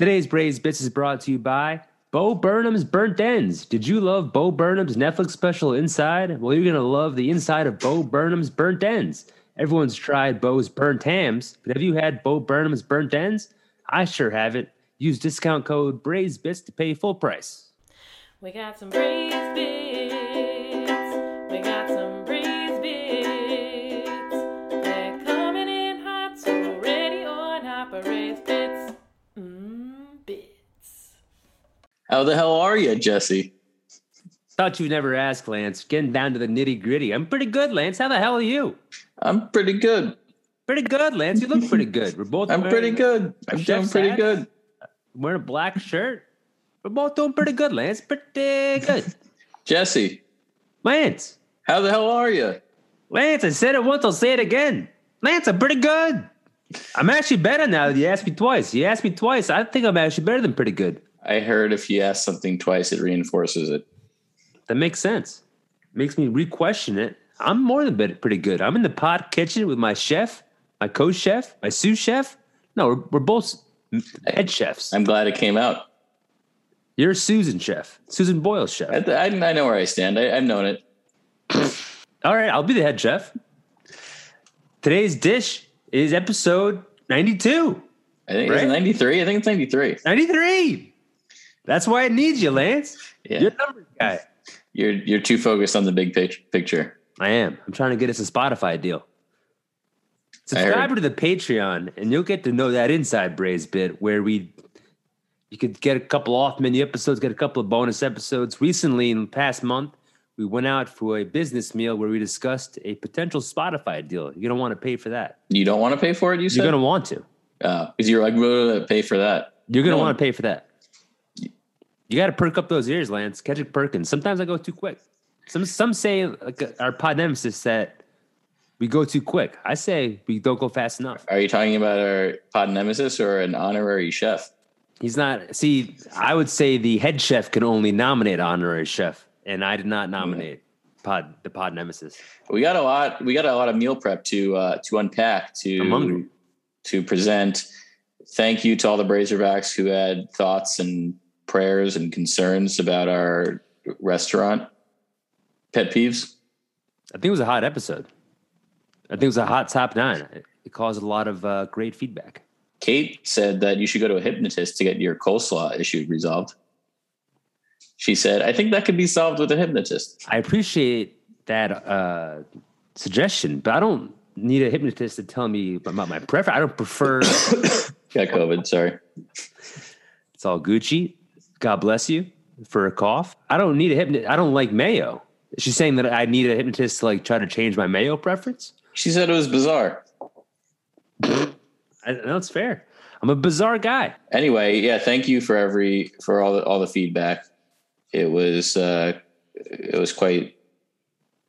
Today's Braised Bits is brought to you by Bo Burnham's Burnt Ends. Did you love Bo Burnham's Netflix special Inside? Well, you're going to love the inside of Bo Burnham's Burnt Ends. Everyone's tried Bo's Burnt Hams, but have you had Bo Burnham's Burnt Ends? I sure haven't. Use discount code Braised Bits to pay full price. We got some Braised bits. How the hell are you, Jesse? Thought you'd never ask, Lance. Getting down to the nitty gritty. I'm pretty good, Lance. How the hell are you? I'm pretty good. Pretty good, Lance. You look pretty good. We're both I'm pretty good. I'm doing pretty good. Wearing a black shirt. We're both doing pretty good, Lance. Pretty good. Jesse, Lance. how the hell are you? Lance, I said it once, I'll say it again. Lance, I'm pretty good. I'm actually better now that you asked me twice. You asked me twice. I think I'm actually better than pretty good. I heard if you ask something twice, it reinforces it. That makes sense. Makes me re-question it. I'm more than pretty good. I'm in the pot kitchen with my chef, my co-chef, my sous chef. No, we're, we're both head chefs. I'm glad it came out. You're Susan chef, Susan Boyle's chef. I, I, I know where I stand. I, I've known it. All right, I'll be the head chef. Today's dish is episode 92. I think Right? it's 93. I think it's 93. 93. That's why I need you, Lance. Yeah. You're numbers guy. You're you're too focused on the big picture. I am. I'm trying to get us a Spotify deal. Subscribe to the Patreon, and you'll get to know that inside Braised bit where we you could get a couple off menu episodes, get a couple of bonus episodes. Recently, in the past month, we went out for a business meal where we discussed a potential Spotify deal. You're gonna want to pay for that. You don't want to pay for it, you said? You're gonna want to. Oh, because you're like, "Well, pay for that. You're gonna No. want to pay for that. You got to perk up those ears, Lance. Catch Perkins. Sometimes I go too quick. Some some say like our pod nemesis that we go too quick. I say we don't go fast enough. Are you talking about our pod nemesis or an honorary chef? He's not. See, I would say the head chef can only nominate honorary chef, and I did not nominate pod the pod nemesis. We got a lot. We got a lot of meal prep to uh, to unpack to to present. Thank you to all the Brazerbacks who had thoughts and prayers and concerns about our restaurant. Pet peeves. I think it was a hot episode. I think it was a hot top nine. It, caused a lot of uh, great feedback. Kate said that you should go to a hypnotist to get your coleslaw issue resolved. She said, "I think that could be solved with a hypnotist." I appreciate that uh, suggestion, but I don't need a hypnotist to tell me about my preference. I don't prefer. Got COVID. Sorry. it's all Gucci. God bless you for a cough. I don't need a hypnotist. I don't like mayo. She's saying that I need a hypnotist to like try to change my mayo preference? She said it was bizarre. I know it's fair. I'm a bizarre guy. anyway, yeah, thank you for every for all the all the feedback. It was uh it was quite it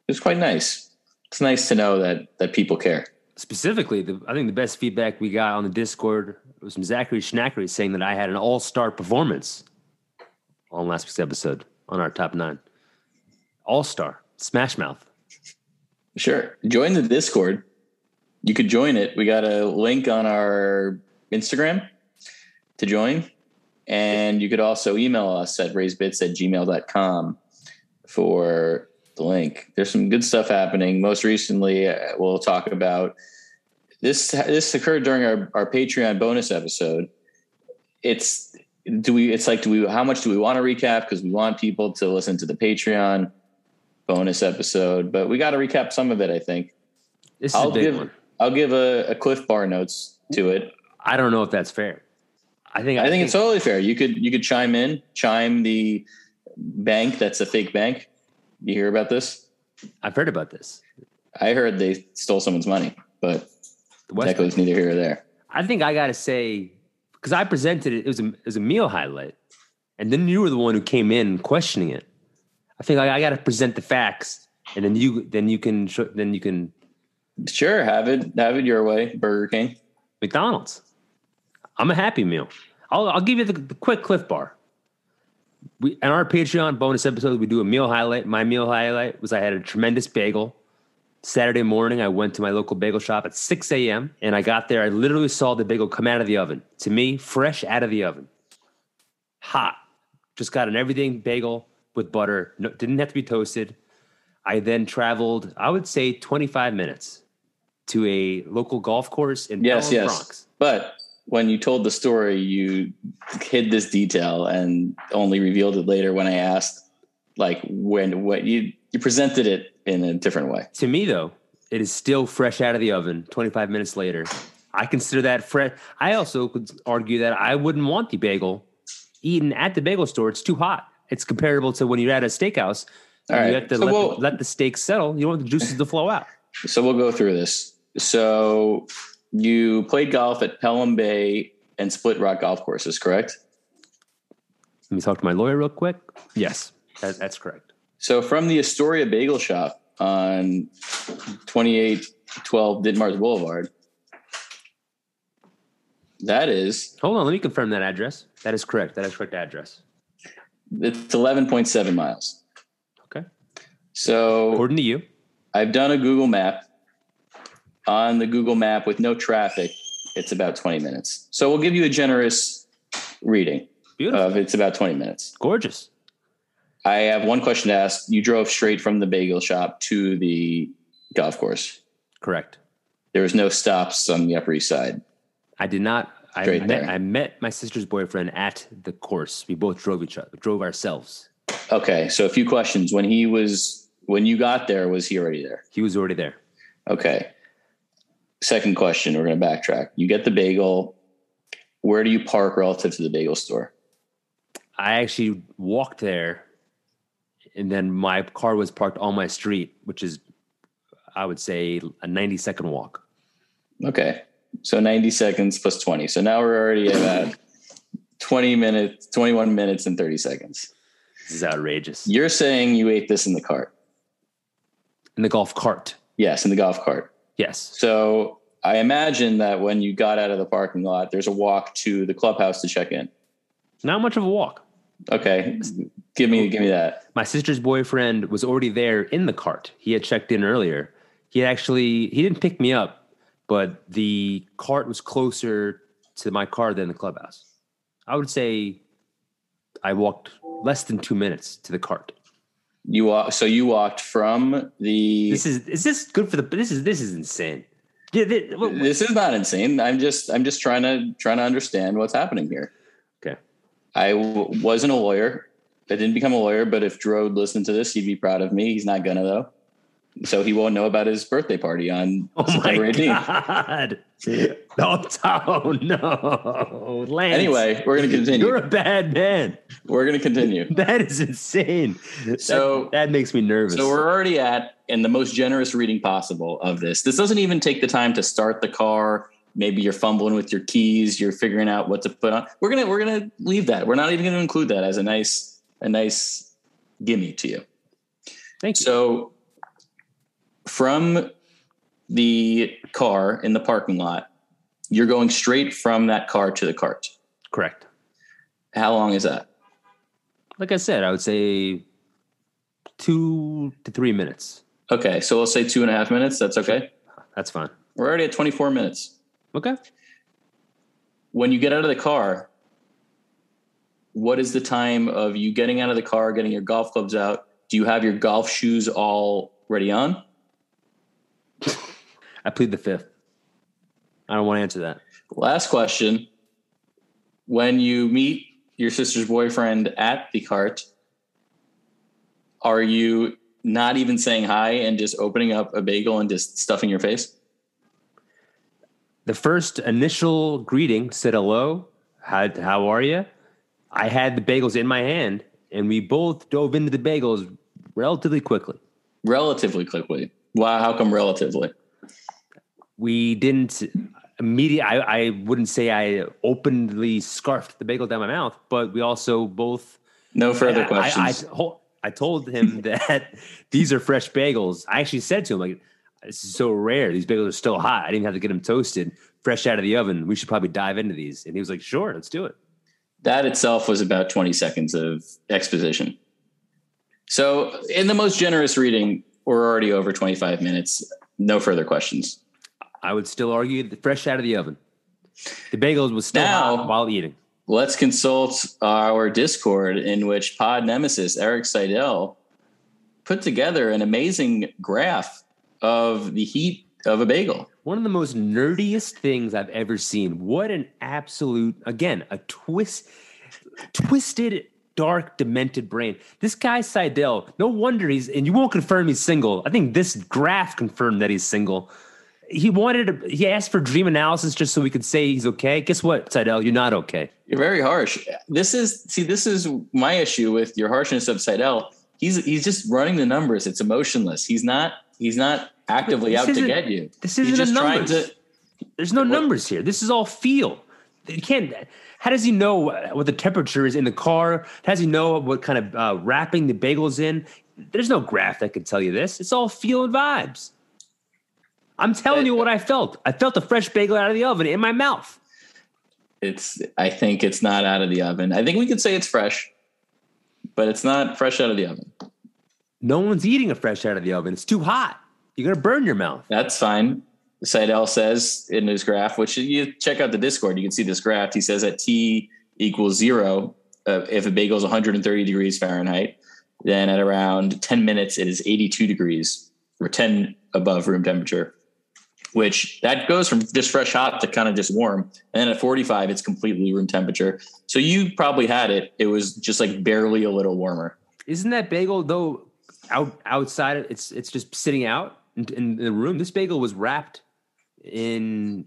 was quite nice. It's nice to know that that people care. Specifically, the, I think the best feedback we got on the Discord was from Zachary Schnackery saying that I had an all star performance on last week's episode on our top nine. All star, Smash Mouth. Sure. Join the Discord. You could join it. We got a link on our Instagram to join. And you could also email us at raisebits at gmail.com for the link. There's some good stuff happening. Most recently, uh, we'll talk about this. This occurred during our, our Patreon bonus episode. It's do we? It's like do we? How much do we want to recap? Because we want people to listen to the Patreon bonus episode, but we got to recap some of it. I think This is I'll a big give one. I'll give a, a Cliff Bar notes to it. I don't know if that's fair. I think I think it's totally fair. You could you could chime in, chime the bank that's a fake bank. You hear about this? I've heard about this. I heard they stole someone's money, but The West that goes neither here or there. I think I got to say because I presented it. It was a it was a meal highlight, and then you were the one who came in questioning it. I think I, I got to present the facts, and then you then you can then you can Sure, have it have it your way, Burger King. McDonald's. I'm a Happy Meal. I'll I'll give you the, the quick Cliff Bar. We in our Patreon bonus episode we do a meal highlight. My meal highlight was I had a tremendous bagel. Saturday morning, I went to my local bagel shop at 6 a.m. and I got there. I literally saw the bagel come out of the oven. To me, fresh out of the oven. hot. Just got an everything bagel with butter. No, didn't have to be toasted. I then traveled, I would say, 25 minutes to a local golf course in Yes, yes. Bronx. But when you told the story, you hid this detail and only revealed it later when I asked, like when what you you presented it in a different way. To me, though, it is still fresh out of the oven 25 minutes later. I consider that fresh. I also could argue that I wouldn't want the bagel eaten at the bagel store. It's too hot. It's comparable to when you're at a steakhouse. All and You have to So let, we'll- the, let the steak settle. You don't want the juices to flow out. So we'll go through this. So you played golf at Pelham Bay and Split Rock golf courses, correct? Let me talk to my lawyer real quick. Yes, that, that's correct. So from the Astoria Bagel Shop on 2812 Ditmars Boulevard, that is Hold on, let me confirm that address. That is correct. That is correct address. it's 11.7 miles. Okay. So According to you, I've done a Google map. On the Google map with no traffic, it's about 20 minutes. So we'll give you a generous reading beautiful, of it's about 20 minutes. gorgeous. I have one question to ask. You drove straight from the bagel shop to the golf course. Correct. There was no stops on the Upper East Side. I did not. I Straight met, there. I met my sister's boyfriend at the course. We both drove each other, drove ourselves. Okay, so a few questions. When he was when you got there, was he already there? He was already there. Okay. Second question, we're gonna backtrack. You get the bagel. Where do you park relative to the bagel store? I actually walked there, and then my car was parked on my street, which is, I would say, a 90 second walk. Okay. So 90 seconds plus 20. So now we're already at 20 minutes, 21 minutes and 30 seconds. This is outrageous. You're saying you ate this in the cart. In the golf cart. Yes, in the golf cart. Yes. So I imagine that when you got out of the parking lot, there's a walk to the clubhouse to check in. Not much of a walk. Okay. Give me give me that. My sister's boyfriend was already there in the cart. He had checked in earlier. He actually he didn't pick me up, but the cart was closer to my car than the clubhouse. I would say I walked less than two minutes to the cart. You walk so you walked from the This is is this good for the? This is this is insane. Yeah, thi- what- what- this is not insane. I'm just I'm just trying to trying to understand what's happening here. I w- wasn't a lawyer. I didn't become a lawyer, but if Drode listened to this, he'd be proud of me. He's not gonna though. So he won't know about his birthday party on Oh September my 18th. god! Oh, oh no, Lance. Anyway, we're gonna continue. You're a bad man. We're gonna continue. That is insane. That- So- that, makes me nervous. So we're already at in the most generous reading possible of this. This doesn't even take the time to start the car. Maybe you're fumbling with your keys, you're figuring out what to put on. We're gonna we're gonna leave that. We're not even gonna include that as a nice a nice gimme to you. Thank you. So from the car in the parking lot, you're going straight from that car to the cart. Correct. How long is that? Like I said, I would say two to three minutes. Okay, so we'll say two and a half minutes. That's okay. That's fine. We're already at 24 minutes. Okay. when you get out of the car, what is the time of you getting out of the car, getting your golf clubs out? Do you have your golf shoes all ready on? I plead the fifth. I don't want to answer that. Last question. When you meet your sister's boyfriend at the cart, are you not even saying hi and just opening up a bagel and just stuffing your face? The first initial greeting said hello. How, how are you? I had the bagels in my hand, and we both dove into the bagels relatively quickly. Relatively quickly. Wow, how come relatively? We didn't immediately. I, I wouldn't say I openly scarfed the bagel down my mouth, but we also both No further I- I- questions. I, hol- I told him that these are fresh bagels. I actually said to him, like, this is so rare. These bagels are still hot. I didn't have to get them toasted, fresh out of the oven. We should probably dive into these. And he was like, sure, let's do it. that itself was about 20 seconds of exposition. So, in the most generous reading, we're already over 25 minutes. No further questions. I would still argue that fresh out of the oven. The bagels was still Now- hot while eating. let's consult our Discord in which Pod Nemesis Eric Seidel put together an amazing graph of the heat of a bagel. One of the most nerdiest things I've ever seen. What an absolute, again, a twist, twisted, dark, demented brain. This guy Seidel, no wonder he's, and you won't confirm he's single. I think this graph confirmed that he's single. He wanted, to, he asked for dream analysis just so we could say he's okay. Guess what, Seidel? You're not okay. You're very harsh. This is see, this is my issue with your harshness of Seidel. He's he's just running the numbers. It's emotionless. He's not he's not actively out to get you. this isn't just a trying numbers. to. There's no numbers here. This is all feel. You can't. How does he know what the temperature is in the car? How does he know what kind of uh, wrapping the bagel's in? There's no graph that can tell you this. It's all feel and vibes. I'm telling you what I felt. I felt a fresh bagel out of the oven in my mouth. It's. I think it's not out of the oven. I think we could say it's fresh, but it's not fresh out of the oven. No one's eating a fresh out of the oven. It's too hot. You're gonna burn your mouth. That's fine. Seidel says in his graph, which you check out the Discord, you can see this graph. He says at T equals zero, uh, if a bagel is 130 degrees Fahrenheit, then at around 10 minutes, it is 82 degrees or 10 above room temperature, which that goes from just fresh hot to kind of just warm. And then at 45, it's completely room temperature. So you probably had it. It was just like barely a little warmer. Isn't that bagel though out outside? It's it's just sitting out in, in the room. This bagel was wrapped in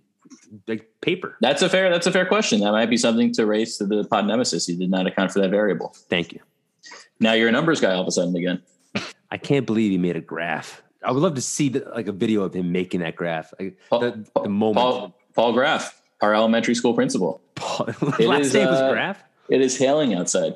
like paper. That's a fair, that's a fair question. That might be something to raise to the pod nemesis. He did not account for that variable. Thank you. Now you're a numbers guy all of a sudden again. I can't believe he made a graph. I would love to see the, like a video of him making that graph. Like Paul, the, the moment. Paul, Paul Graff, our elementary school principal. Paul, last is, name was uh, Graph. It is hailing outside.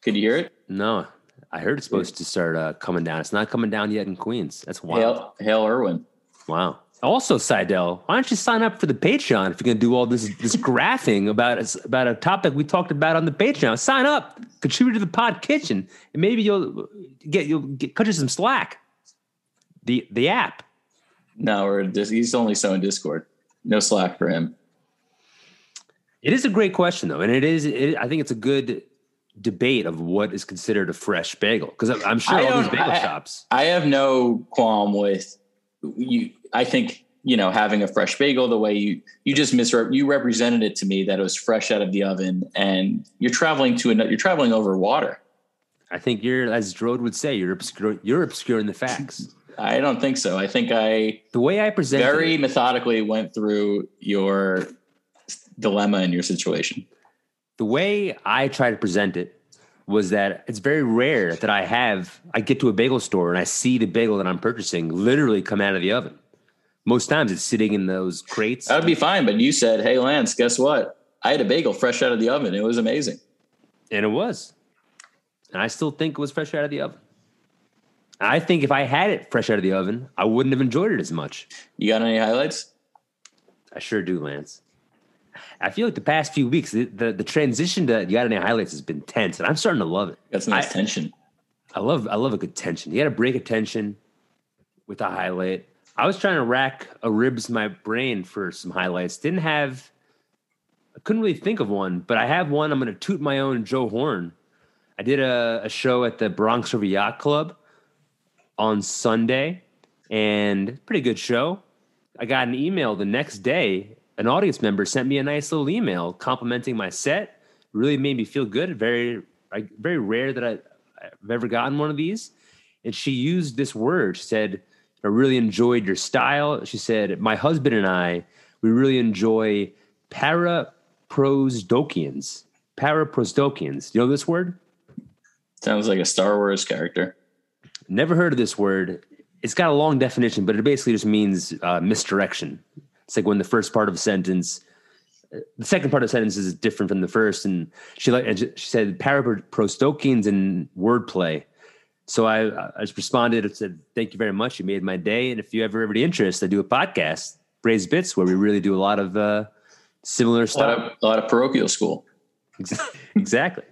Could you hear it? No, I heard it's supposed to start uh, coming down. It's not coming down yet in Queens. That's wild. Hail, hail Irwin. Wow. Also, Seidel, why don't you sign up for the Patreon if you're going to do all this this graphing about about a topic we talked about on the Patreon? Sign up, contribute to the Pod Kitchen, and maybe you'll get you'll get cut you some slack. The the app. No, we're just, he's only so in Discord. No slack for him. It is a great question though, and it is. It, I think it's a good debate of what is considered a fresh bagel because I'm sure all these bagel I- shops. I have no qualm with you. I think you know having a fresh bagel the way you you just misrep you represented it to me that it was fresh out of the oven and you're traveling to another you're traveling over water. I think you're, as Drode would say, you're obscure, you're obscuring the facts. I don't think so. I think I The way I present very it, methodically went through your dilemma in your situation. The way I try to present it was that it's very rare that I have I get to a bagel store and I see the bagel that I'm purchasing literally come out of the oven. Most times it's sitting in those crates. That would be fine, but you said, "Hey, Lance, guess what? I had a bagel fresh out of the oven. It was amazing." And it was. And I still think it was fresh out of the oven. I think if I had it fresh out of the oven, I wouldn't have enjoyed it as much. You got any highlights? I sure do, Lance. I feel like the past few weeks, the, the, the transition to you got any highlights has been tense, and I'm starting to love it. That's nice I- tension. I love I love a good tension. You got to break a tension with a highlight. I was trying to rack a ribs my brain for some highlights. Didn't have. I couldn't really think of one, but I have one. I'm going to toot my own Joe Horn. I did a, a show at the Bronx River Yacht Club on Sunday, and pretty good show. I got an email the next day. An audience member sent me a nice little email complimenting my set. Really made me feel good. Very, I, very rare that I, I've ever gotten one of these. And she used this word. She said, "I really enjoyed your style." She said, "My husband and I, we really enjoy para prosdokians. Para paraprosdokians. Paraprosdokians. You know this word? Sounds like a Star Wars character. Never heard of this word. It's got a long definition, but it basically just means uh, misdirection. It's like when the first part of a sentence, uh, the second part of the sentence is different from the first, and she like and she said paraprosdokians and wordplay. So I, I just responded and said, "Thank you very much. You made my day. And if you ever have any interest, I do a podcast, Braised Bits, where we really do a lot of uh, similar A lot stuff. of, a lot of parochial school. exactly.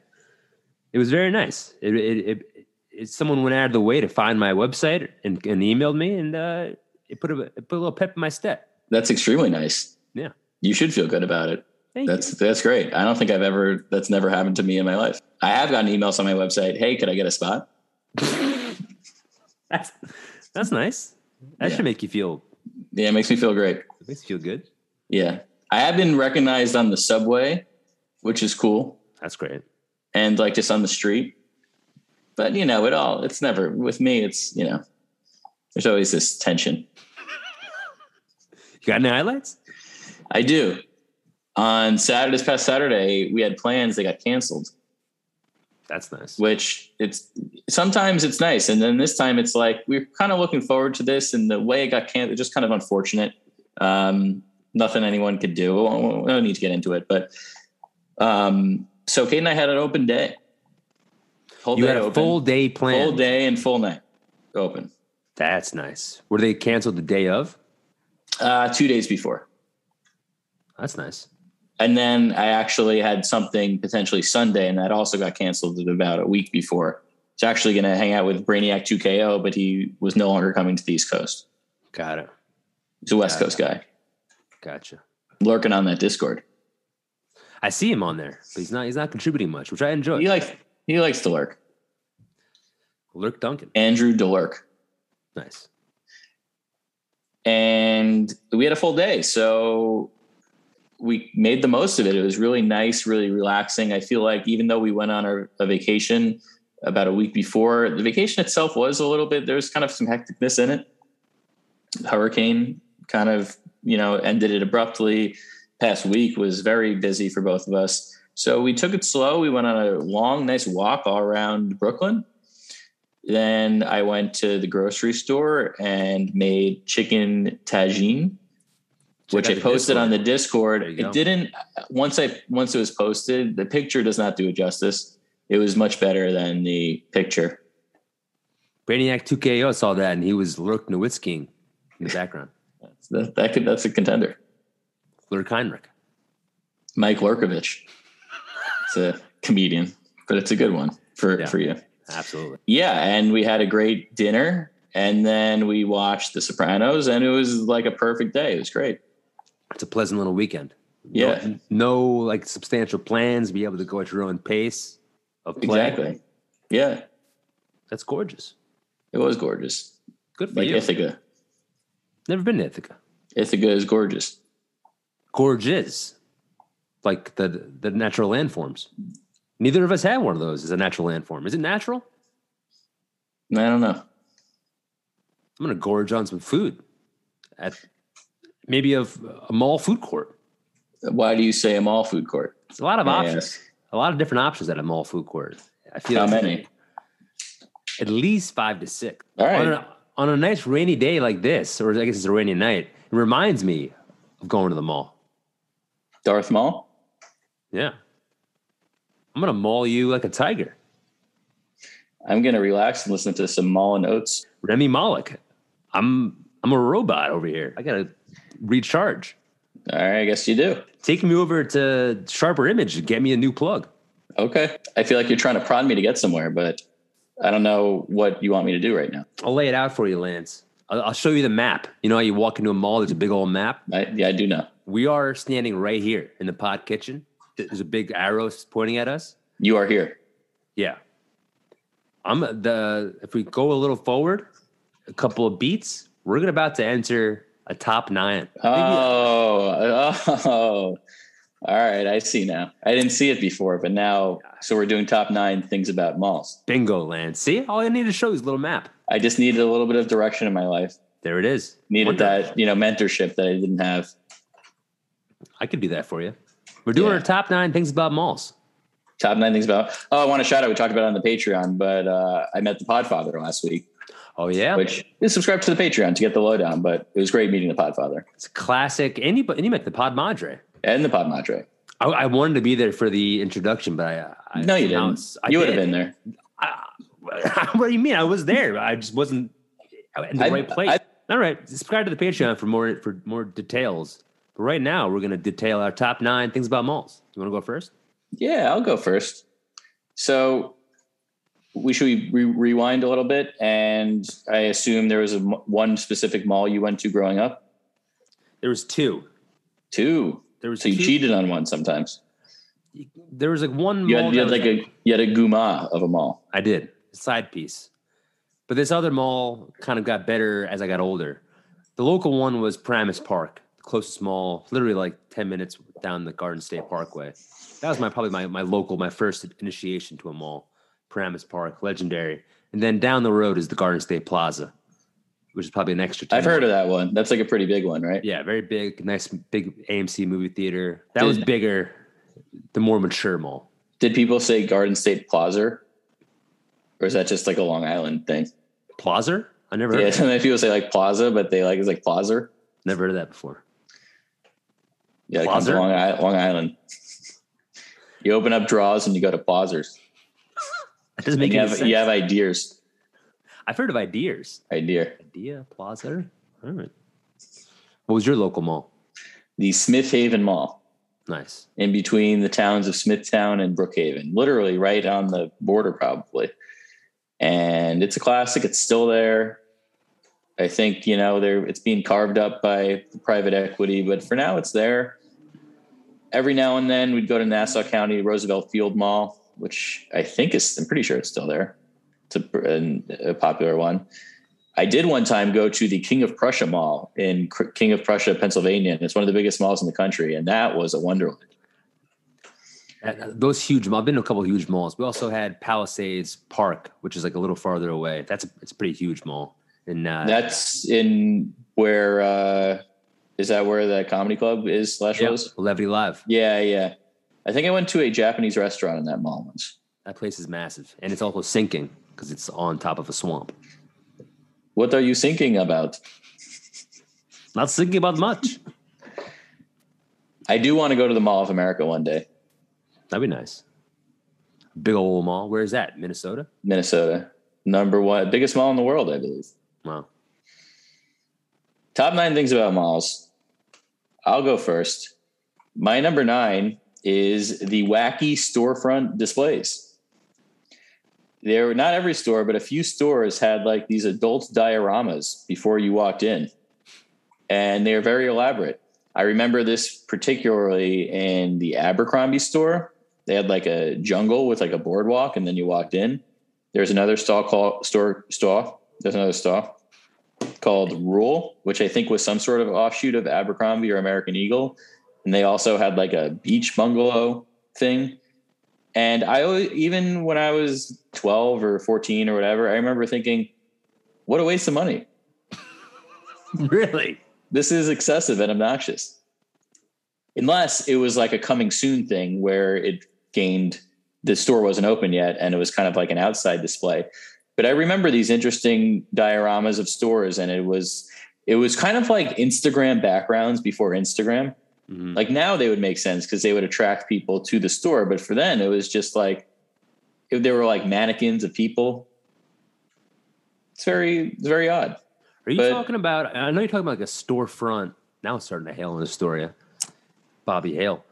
It was very nice. It, it, it, it, someone went out of the way to find my website and, and emailed me, and uh, it put a it put a little pep in my step. That's extremely nice. Yeah, You should feel good about it. Thank That's that's great. I don't think I've ever that's never happened to me in my life. I have gotten emails on my website. Hey, could I get a spot? That's that's nice. That Yeah. should make you feel Yeah, it makes me feel great. It makes you feel good. Yeah, I have been recognized on the subway, which is cool, That's great. and like just on the street. But you know, it all it's never with me. It's you know, there's always this tension. You got any highlights? I do. On Saturday, this past Saturday, we had plans. They got canceled. That's nice. which it's sometimes it's nice and then this time it's like we're kind of looking forward to this and the way it got canceled just kind of unfortunate um nothing anyone could do i don't need to get into it but um so kate and i had an open day whole You day had a open full day plan. full day and full night open That's nice. Were they canceled the day of? Uh two days before That's nice. and then i actually had something potentially sunday and that also got canceled at about a week before it's actually going to hang out with brainiac 2ko but he was no longer coming to the east coast Got it. He's a West Coast guy Gotcha. lurking on that Discord. I see him on there, but he's not he's not contributing much, which I enjoy. He likes he likes to lurk. Lurk Duncan. Andrew DeLurk. Nice. And we had a full day. So we made the most of it. It was really nice, really relaxing. I feel like even though we went on our, a vacation about a week before, the vacation itself was a little bit, there's kind of some hecticness in it. Hurricane kind of, you know, ended it abruptly. Past week was very busy for both of us. So we took it slow. We went on a long, nice walk all around Brooklyn. Then I went to the grocery store and made chicken tagine, which out I posted on the Discord. You go. It didn't once I once it was posted, the picture does not do it justice. It was much better than the picture. Brainiac 2KO saw that and he was Lurk Nowitzki in the background. That, that could that's a contender. Lurk Heinrich. Mike Lurkovich. It's a comedian, but it's a good one for Yeah. for you. Absolutely. Yeah, and we had a great dinner, and then we watched The Sopranos, and it was like a perfect day. It was great. It's a pleasant little weekend. Yeah, No, no like substantial plans, be able to go at your own pace of play. exactly. Yeah, That's gorgeous. it was gorgeous. Good for Like you. Ithaca. Never been to Ithaca. Ithaca is gorgeous. Gorgeous. Like the the natural landforms. Neither of us have one of those as a natural landform. Is it natural? I don't know. I'm gonna gorge on some food at maybe a, a mall food court. Why do you say a mall food court? It's a lot of May options. A lot of different options at a mall food court. I feel How like many? At least five to six. All right. On a, on a nice rainy day like this, or I guess it's a rainy night, it reminds me of going to the mall. Darth Mall. Yeah. I'm gonna maul you like a tiger. I'm gonna relax and listen to some Mall and Oates. Remy Malek. I'm I'm a robot over here. I gotta recharge. All right, I guess you do. Take me over to Sharper Image and get me a new plug. Okay. I feel like you're trying to prod me to get somewhere, but I don't know what you want me to do right now. I'll lay it out for you, Lance. I'll, I'll show you the map. You know how you walk into a mall, there's a big old map. I, yeah, I do know. We are standing right here in the pod kitchen. There's a big arrow pointing at us. You are here. Yeah. I'm the if we go a little forward, a couple of beats, we're gonna about to enter a top nine. Oh, oh, all right. I see now. I didn't see it before, but now, so we're doing top nine things about malls. Bingo land. See, all I need to show is a little map. I just needed a little bit of direction in my life. There it is. Needed that, you know, mentorship that I didn't have. I could do that for you. We're doing Yeah. our top nine things about malls. Top nine things about. Oh, I want to shout out. We talked about it on the Patreon, but uh, I met the Podfather last week, Oh yeah, which is subscribe to the Patreon to get the lowdown. But it was great meeting the Podfather it's classic. And you, and you met the Pod Madre. and the Pod Madre. I, I wanted to be there for the introduction, but I, I No, you didn't. I you would have been there. what do you mean? I was there. I just wasn't in the right place. All right, subscribe to the Patreon for more for more details. But right now, we're going to detail our top nine things about malls. You want to go first? Yeah, I'll go first. So we should we re- rewind a little bit, and I assume there was a one specific mall you went to growing up. There was two. Two. there was So you two- cheated on one sometimes. There was like one. You mall had, you had like a you had a guma of a mall. I did side piece, but this other mall kind of got better as I got older. The local one was Paramus Park, the closest mall, literally like ten minutes down the Garden State Parkway. That was my probably my my local, my first initiation to a mall. Paramus Park, legendary, and then down the road is the Garden State Plaza, which is probably an extra. 10 I've heard of that one. That's like a pretty big one, right? Yeah, very big, nice, big AMC movie theater. That was bigger, the more mature mall. Did people say Garden State Plaza? Or is that just like a Long Island thing? Plaza? I never heard, Yeah, of that. sometimes people say like Plaza, but they like it's like Plaza. never heard of that before. Yeah, it comes to Long, I- Long Island. You open up drawers and you go to Plazers. That doesn't make you any have sense. you have ideas. I've heard of ideas. Idea. Idea Plaza. All right. What was your local mall? The Smith Haven Mall. Nice. in between the towns of Smithtown and Brookhaven, literally right on the border, probably. And it's a classic. It's still there. I think you know there. It's being carved up by private equity, but for now, it's there. Every now and then, we'd go to Nassau County Roosevelt Field Mall, which I think is. I'm pretty sure it's still there. It's a, a popular one. I did one time go to the King of Prussia Mall in King of Prussia, Pennsylvania. And it's one of the biggest malls in the country, and that was a wonderland. Uh, Those huge malls. I've been to a couple huge malls. We also had Palisades Park, which is like a little farther away. That's a, it's a pretty huge mall. And uh, That's in where uh, is that where the comedy club is slash yeah, was? Levity Live. Yeah, yeah. I think I went to a Japanese restaurant in that mall once. That place is massive, and it's also sinking because it's on top of a swamp. What are you thinking about? Not thinking about much. I do want to go to the Mall of America one day, That'd be nice. Big old mall. Where is that? Minnesota. Minnesota. Number one, biggest mall in the world, I believe. Wow. Top nine things about malls. I'll go first. My number nine is the wacky storefront displays. There, were not every store, but a few stores had like these adult dioramas before you walked in, and they are very elaborate. I remember this particularly in the Abercrombie store. They had like a jungle with like a boardwalk, and then you walked in. There's another stall called store store. There's another stall called Ruehl, which I think was some sort of offshoot of Abercrombie or American Eagle. And they also had like a beach bungalow thing. And I always, even when I was 12 or 14 or whatever, I remember thinking, what a waste of money. Really? This is excessive and obnoxious. Unless it was like a coming soon thing where it gained, the store wasn't open yet and it was kind of like an outside display. But I remember these interesting dioramas of stores and it was, it was kind of like Instagram backgrounds before Instagram. Mhm. Like now they would make sense because they would attract people to the store. But for then it was just like, if they were like mannequins of people. It's very, it's very odd. Are you But- talking about? I know you're talking about like a storefront. Now it's starting to hail in Astoria. Bobby Hale.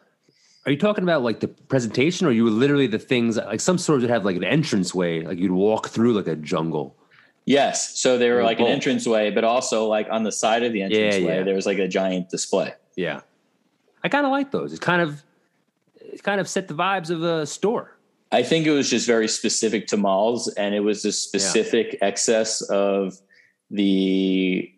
Are you talking about like the presentation, or you were literally the things like some stores would have like an entrance way, like you'd walk through like a jungle. Yes. So they were like an entrance way, but also like on the side of the entranceway, yeah. there was like a giant display. Yeah, I kind of like those. It's kind of it kind of set the vibes of a store. I think it was just very specific to malls and it was a specific excess of the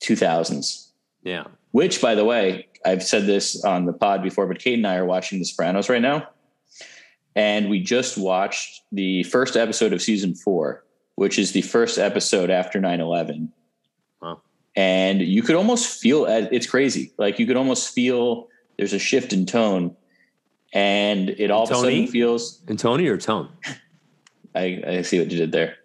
2000s, Yeah. which, by the way, I've said this on the pod before, but Kate and I are watching The Sopranos right now. And we just watched the first episode of season four, which is the first episode after 9 11. Wow. and you could almost feel it's crazy. Like you could almost feel there's a shift in tone, and it all of a sudden feels. And Tony or Tone? I, I see what you did there.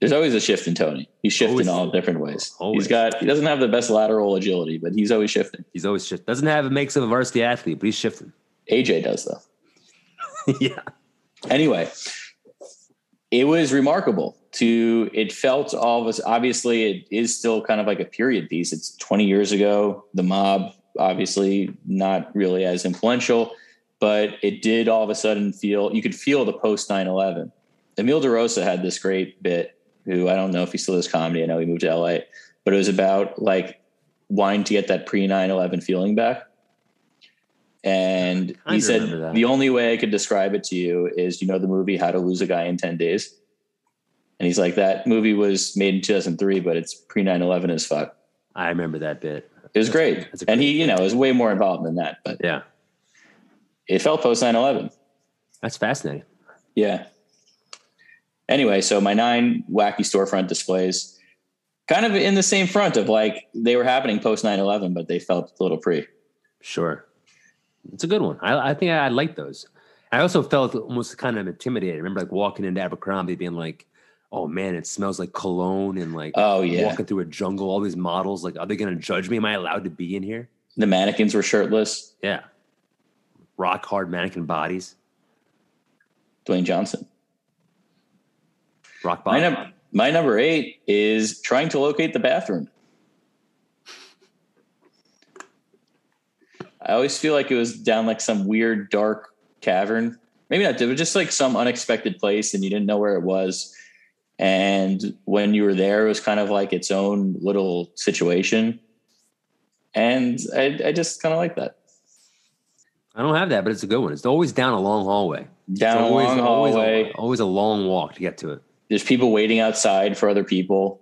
There's always a shift in Tony. He's shifting Always. all different ways. Always. He's got. He doesn't have the best lateral agility, but he's always shifting. He's always shift. Doesn't have a makes of a varsity athlete, but he's shifting. AJ does though. yeah. anyway, it was remarkable to it felt all of us obviously it is still kind of like a period piece. It's 20 years ago. The mob, obviously not really as influential, but it did all of a sudden feel you could feel the post 9-11. Emil DeRosa had this great bit, who I don't know if he still does comedy. I know he moved to LA, but it was about like wanting to get that pre 9-11 feeling back. And he said the only way I could describe it to you is you know the movie How to Lose a Guy in 10 Days? And he's like, that movie was made in 2003, but it's pre 9 11 as fuck. I remember that bit. It was great. that's a and he, you know, was way more involved than that, but Yeah, it felt post 9 11. that's fascinating. Yeah. Anyway, so my nine wacky storefront displays, kind of in the same front of like they were happening post 9 11, but they felt a little pre. Sure, it's a good one. I, I think I, like those. I also felt almost kind of intimidated. I remember like walking into Abercrombie, being like, "Oh man, it smells like cologne," and like Oh, yeah. walking through a jungle. All these models, like, are they going to judge me? Am I allowed to be in here? The mannequins were shirtless. Yeah, rock hard mannequin bodies, Dwayne Johnson. Rock My, num- my number eight is trying to locate the bathroom. I always feel like it was down like some weird dark cavern. Maybe not, it was just like some unexpected place and you didn't know where it was. And when you were there, it was kind of like its own little situation. And I, I just kind of like that. I don't have that, but it's a good one. It's always down a long hallway. Down It's a always, long always a- hallway. always a long walk to get to it. There's people waiting outside for other people.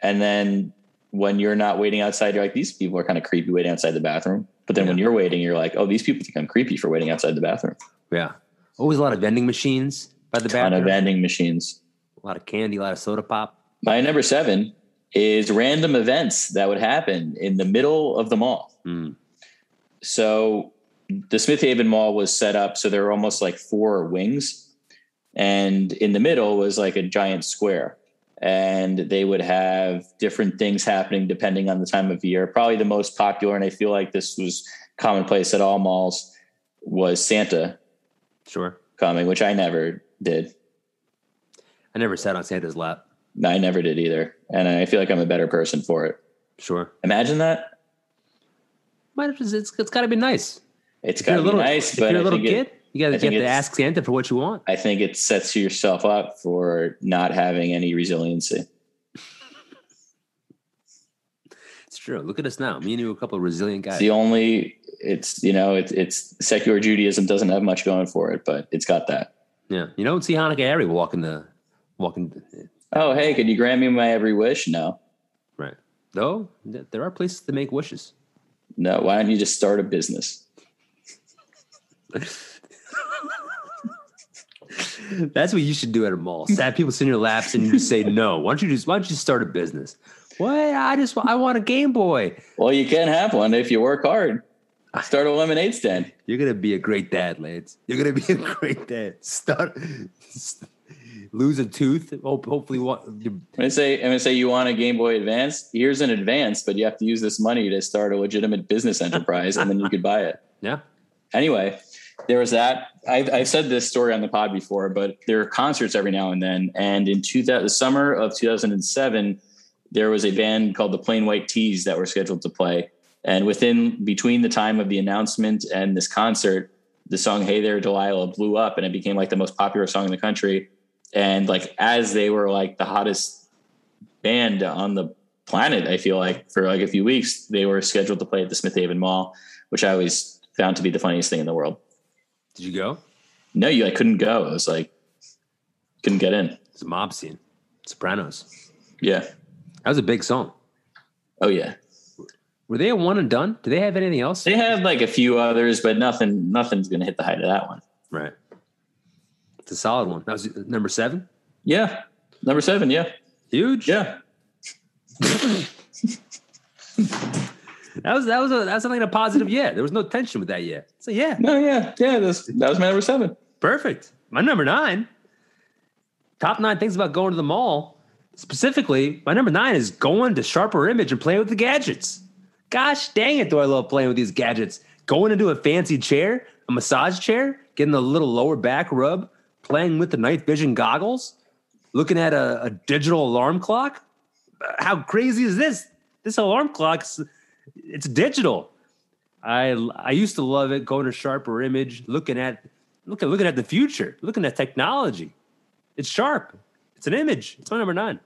And then when you're not waiting outside, you're like, these people are kind of creepy waiting outside the bathroom. But then when you're waiting, you're like, oh, these people think I'm creepy for waiting outside the bathroom. Yeah, always a lot of vending machines by the bathroom. A Ton of vending machines. a lot of candy, a lot of soda pop. My number seven is random events that would happen in the middle of the mall. Mm. So the Smith Haven Mall was set up so there were almost like four wings, and in the middle was like a giant square. And they would have different things happening depending on the time of year. Probably the most popular, and I feel like this was commonplace at all malls, was Santa Sure, coming, which I never did. I never sat on Santa's lap. I never did either, and I feel like I'm a better person for it. Sure, Imagine that. might have, it's, it's got to be nice. It's got to be little, nice, if but you're a little kid, it, you got to get to ask Santa for what you want. I think it sets yourself up for not having any resiliency. It's true. Look at us now. Me and you, are a couple of resilient It's guys. the only. It's you know it's it's secular Judaism doesn't have much going for it, but it's got that. yeah, you don't see Hanukkah Harry walking the walking. The, Oh hey, could you grant me my every wish? No, Right. Though there are places to make wishes. no. Why don't you just start a business? That's what you should do at a mall. Have people sit in your laps and you just say no. Why don't you just why don't you start a business? What? I just I want a Game Boy. Well, you can have one if you work hard. Start a lemonade stand. You're gonna be a great dad, Lance. You're gonna be a great dad. Start lose a tooth. Hope, hopefully, what I'm gonna say I'm gonna say you want a Game Boy Advance. Here's an advance, but you have to use this money to start a legitimate business enterprise, and then you could buy it. yeah. anyway, there was that. I've, I've said this story on the pod before, but there are concerts every now and then. And in two, the summer of 2007, there was a band called the Plain White T's that were scheduled to play. And within between the time of the announcement and this concert, the song "Hey There, Delilah" blew up, and it became like the most popular song in the country. And like as they were like the hottest band on the planet, I feel like for like a few weeks, they were scheduled to play at the Smith Haven Mall, which I always found to be the funniest thing in the world. Did you go? No, you I couldn't go. I was like, couldn't get in. It's a mob scene. Sopranos. Yeah. That was a big song. Oh yeah. Were they a one and done? Do they have anything else? They had like a few others, but nothing. Nothing's gonna hit the height of that one. Right. It's a solid one. That was uh, number seven. Yeah. Number seven. Yeah. Huge. Yeah. That was that was a that's like a positive yeah. There was no tension with that yeah. So yeah, No. Yeah. Yeah. That's, that was my number seven. perfect. My number nine. Top nine things about going to the mall. Specifically, my number nine is going to Sharper Image and playing with the gadgets. Gosh dang it, do I love playing with these gadgets. Going into a fancy chair, a massage chair, getting a little lower back rub, playing with the night vision goggles, looking at a, a digital alarm clock. How crazy is this? This alarm clock's it's digital. I I used to love it going to Sharper Image, looking at looking looking at the future, looking at technology. It's sharp. It's an image. It's my number nine.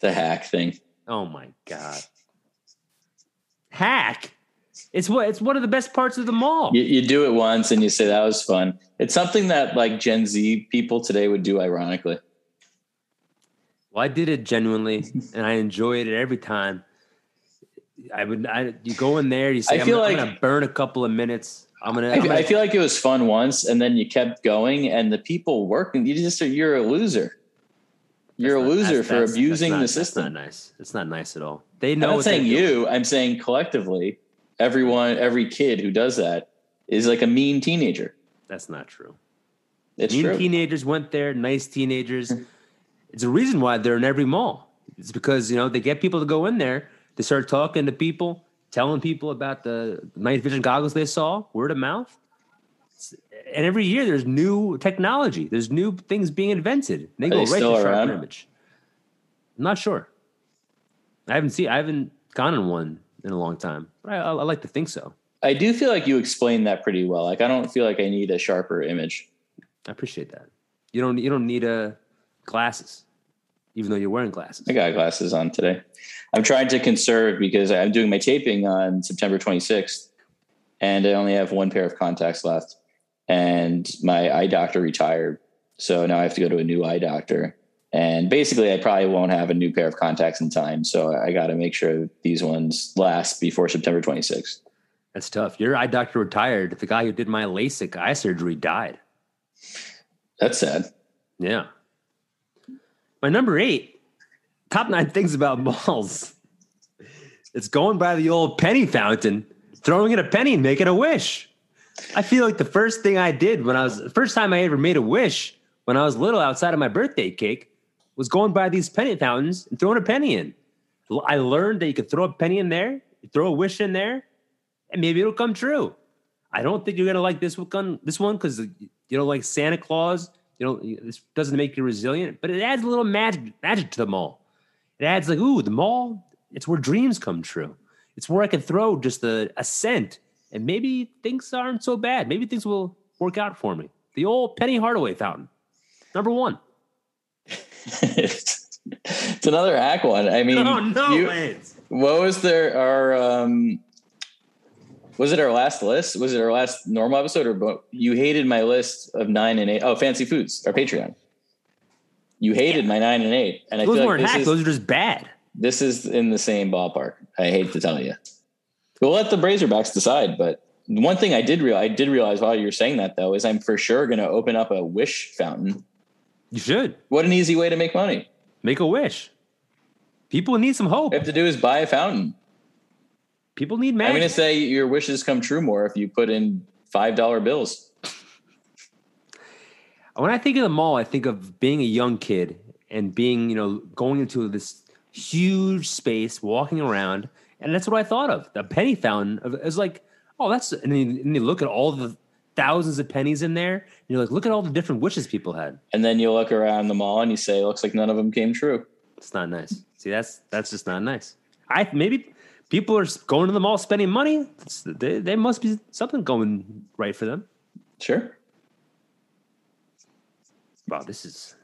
The hack thing. Oh my god. Hack. It's what it's one of the best parts of the mall. You, you do it once and you say that was fun. It's something that like Gen Z people today would do ironically. Well, I did it genuinely, and I enjoyed it every time. I would. I you go in there, you say, I I'm, feel gonna, I'm like- gonna burn a couple of minutes. I'm gonna. I, I'm gonna I feel like it was fun once and then you kept going and the people working, you just you're a loser. You're a That's not- loser that's- for that's- abusing that's not- the That's system. not nice. It's not nice at all. They know. I'm not saying you, I'm saying collectively, everyone, every kid who does that is like a mean teenager. That's not true. It's mean true. teenagers went there. Nice teenagers. it's a reason why they're in every mall. It's because you know they get people to go in there. They start talking to people, telling people about the night vision goggles they saw, word of mouth. And every year there's new technology. There's new things being invented. They Are go they right to sharper around? image. I'm not sure. I haven't seen. I haven't gone in one in a long time. But I, I, I like to think so. I do feel like you explained that pretty well. Like I don't feel like I need a sharper image. I appreciate that. You don't. You don't need a glasses, even though you're wearing glasses. I got glasses on today. I'm trying to conserve because I'm doing my taping on September 26th, and I only have one pair of contacts left. And my eye doctor retired, so now I have to go to a new eye doctor. And basically, I probably won't have a new pair of contacts in time, so I got to make sure these ones last before September 26th. That's tough. Your eye doctor retired. The guy who did my LASIK eye surgery died. That's sad. Yeah. My number eight, top nine things about malls. It's going by the old penny fountain, throwing in a penny and making a wish. I feel like the first thing I did when I was the first time I ever made a wish when I was little outside of my birthday cake was going by these penny fountains and throwing a penny in. I learned that you could throw a penny in there, throw a wish in there, and maybe it'll come true. I don't think you're gonna like this one. This one because you don't like Santa Claus. You know this doesn't make you resilient, but it adds a little magic magic to the mall. It adds like, ooh, the mall. It's where dreams come true. It's where I can throw just a, a cent, and maybe things aren't so bad. Maybe things will work out for me. The old Penny Hardaway fountain, number one. it's, another hack one. I mean, Oh no, you- What was their our um was it our last list? Was it our last normal episode or you hated my list of nine and eight? Oh, fancy foods, our Patreon. You hated my nine and eight, and I Those feel like weren't this hacks. is, Those are just bad. this is in the same ballpark. I hate to tell you. We'll let the Brazerbacks decide, but one thing I did realize, I did realize while you were saying that though, is I'm for sure going to open up a wish fountain. You should What an easy way to make money. make a wish. People need some hope. All you have to do is buy a fountain. People need magic. I'm going to say your wishes come true more if you put in five dollar bills. when I think of the mall, I think of being a young kid and being, you know, going into this huge space, walking around, and that's what I thought of. The penny fountain was like, oh, that's and then, and you look at all the thousands of pennies in there, and you're like, look at all the different wishes people had. And then you look around the mall and you say, looks like none of them came true. It's not nice. See, that's that's just not nice. I maybe people are going to the mall spending money. They, they must be something going right for them. Sure. Wow, this is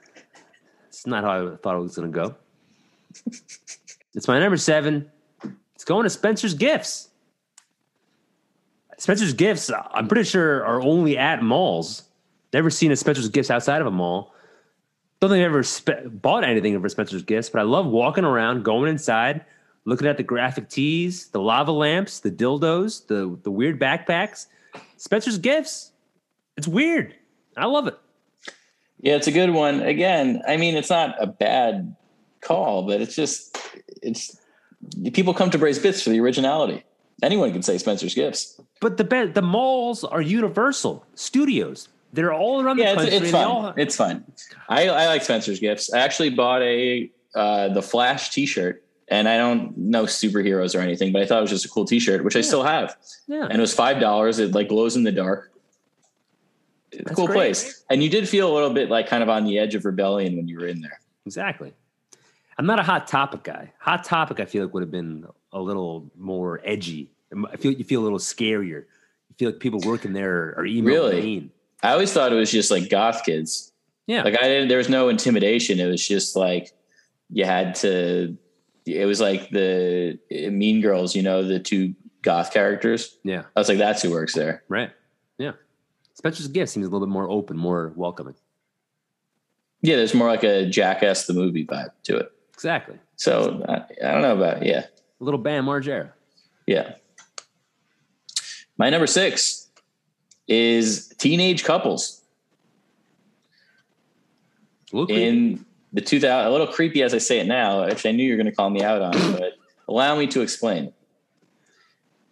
it's not how I thought it was going to go. it's my number seven. It's going to Spencer's Gifts. Spencer's Gifts, I'm pretty sure, are only at malls. Never seen a Spencer's Gifts outside of a mall. Don't think I've ever spe- bought anything for Spencer's Gifts, but I love walking around, going inside, looking at the graphic tees, the lava lamps, the dildos, the the weird backpacks. Spencer's Gifts. It's weird. I love it. Yeah, it's a good one. Again, I mean, it's not a bad call, but it's just, it's, people come to Braised Bits for the originality. Anyone can say Spencer's Gifts. But the be- the malls are universal studios. They're all around Yeah, the it's, country. it's they fun. all- It's fun. I, I like Spencer's Gifts. I actually bought a, uh, the Flash t-shirt and I don't know superheroes or anything, but I thought it was just a cool t-shirt, which I still have. yeah. and it was five dollars. It like glows in the dark. It's a That's cool great. place, and you did feel a little bit like kind of on the edge of rebellion when you were in there. exactly. I'm not a hot topic guy. Hot topic, I feel like would have been a little more edgy. I feel you feel a little scarier. You feel like people working there are emo Really? mean. I always thought it was just like goth kids. Yeah, Like I didn't. There was no intimidation. It was just like you had to. It was like the Mean Girls. You know, the two goth characters. Yeah. I was like, that's who works there. Right. Yeah. Spencer's gift seems a little bit more open, more welcoming. Yeah, there's more like a Jackass the movie vibe to it. Exactly. So I, I don't know about yeah, A little Bam Margera. yeah. My number six is teenage couples creepy. in the 2000. A little creepy as I say it now, which I knew you were going to call me out on, but allow me to explain.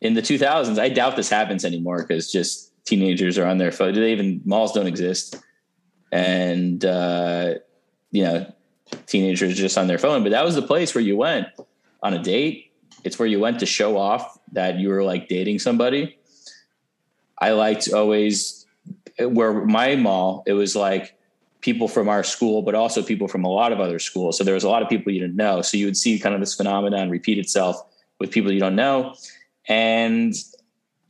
In the 2000s, I doubt this happens anymore because just teenagers are on their phone. Do they even malls don't exist, and uh, you know, teenagers are just on their phone. But that was the place where you went on a date. It's where you went to show off that you were like dating somebody. I liked always where my mall. It was like people from our school, but also people from a lot of other schools. So there was a lot of people you didn't know. So you would see kind of this phenomenon repeat itself with people you don't know. And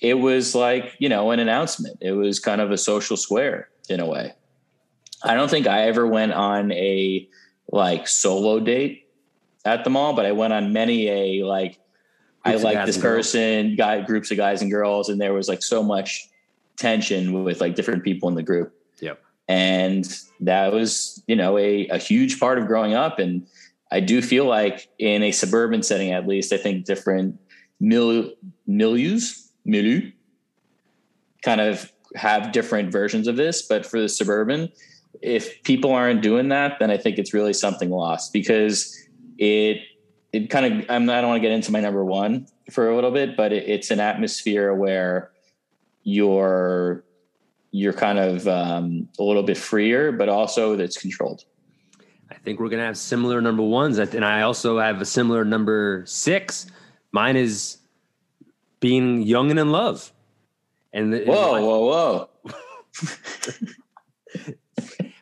it was like, you know, an announcement. It was kind of a social square in a way. I don't think I ever went on a like solo date at the mall, but I went on many a like I Groups of like this person, guy groups of guys and girls, and there was like so much tension with like different people in the group. And that was you know a, a huge part of growing up. And i do feel like in a suburban setting at least i think different mil, milieus milieu kind of have different versions of this. But for the suburban if people aren't doing that then i think it's really something lost because it it kind of I'm, i don't want to get into my number one for a little bit but it, it's an atmosphere where you're you're kind of um, a little bit freer, but also that's controlled. I think we're gonna have similar number ones, and I also have a similar number six. Mine is being young and in love. And the- Whoa, whoa, whoa!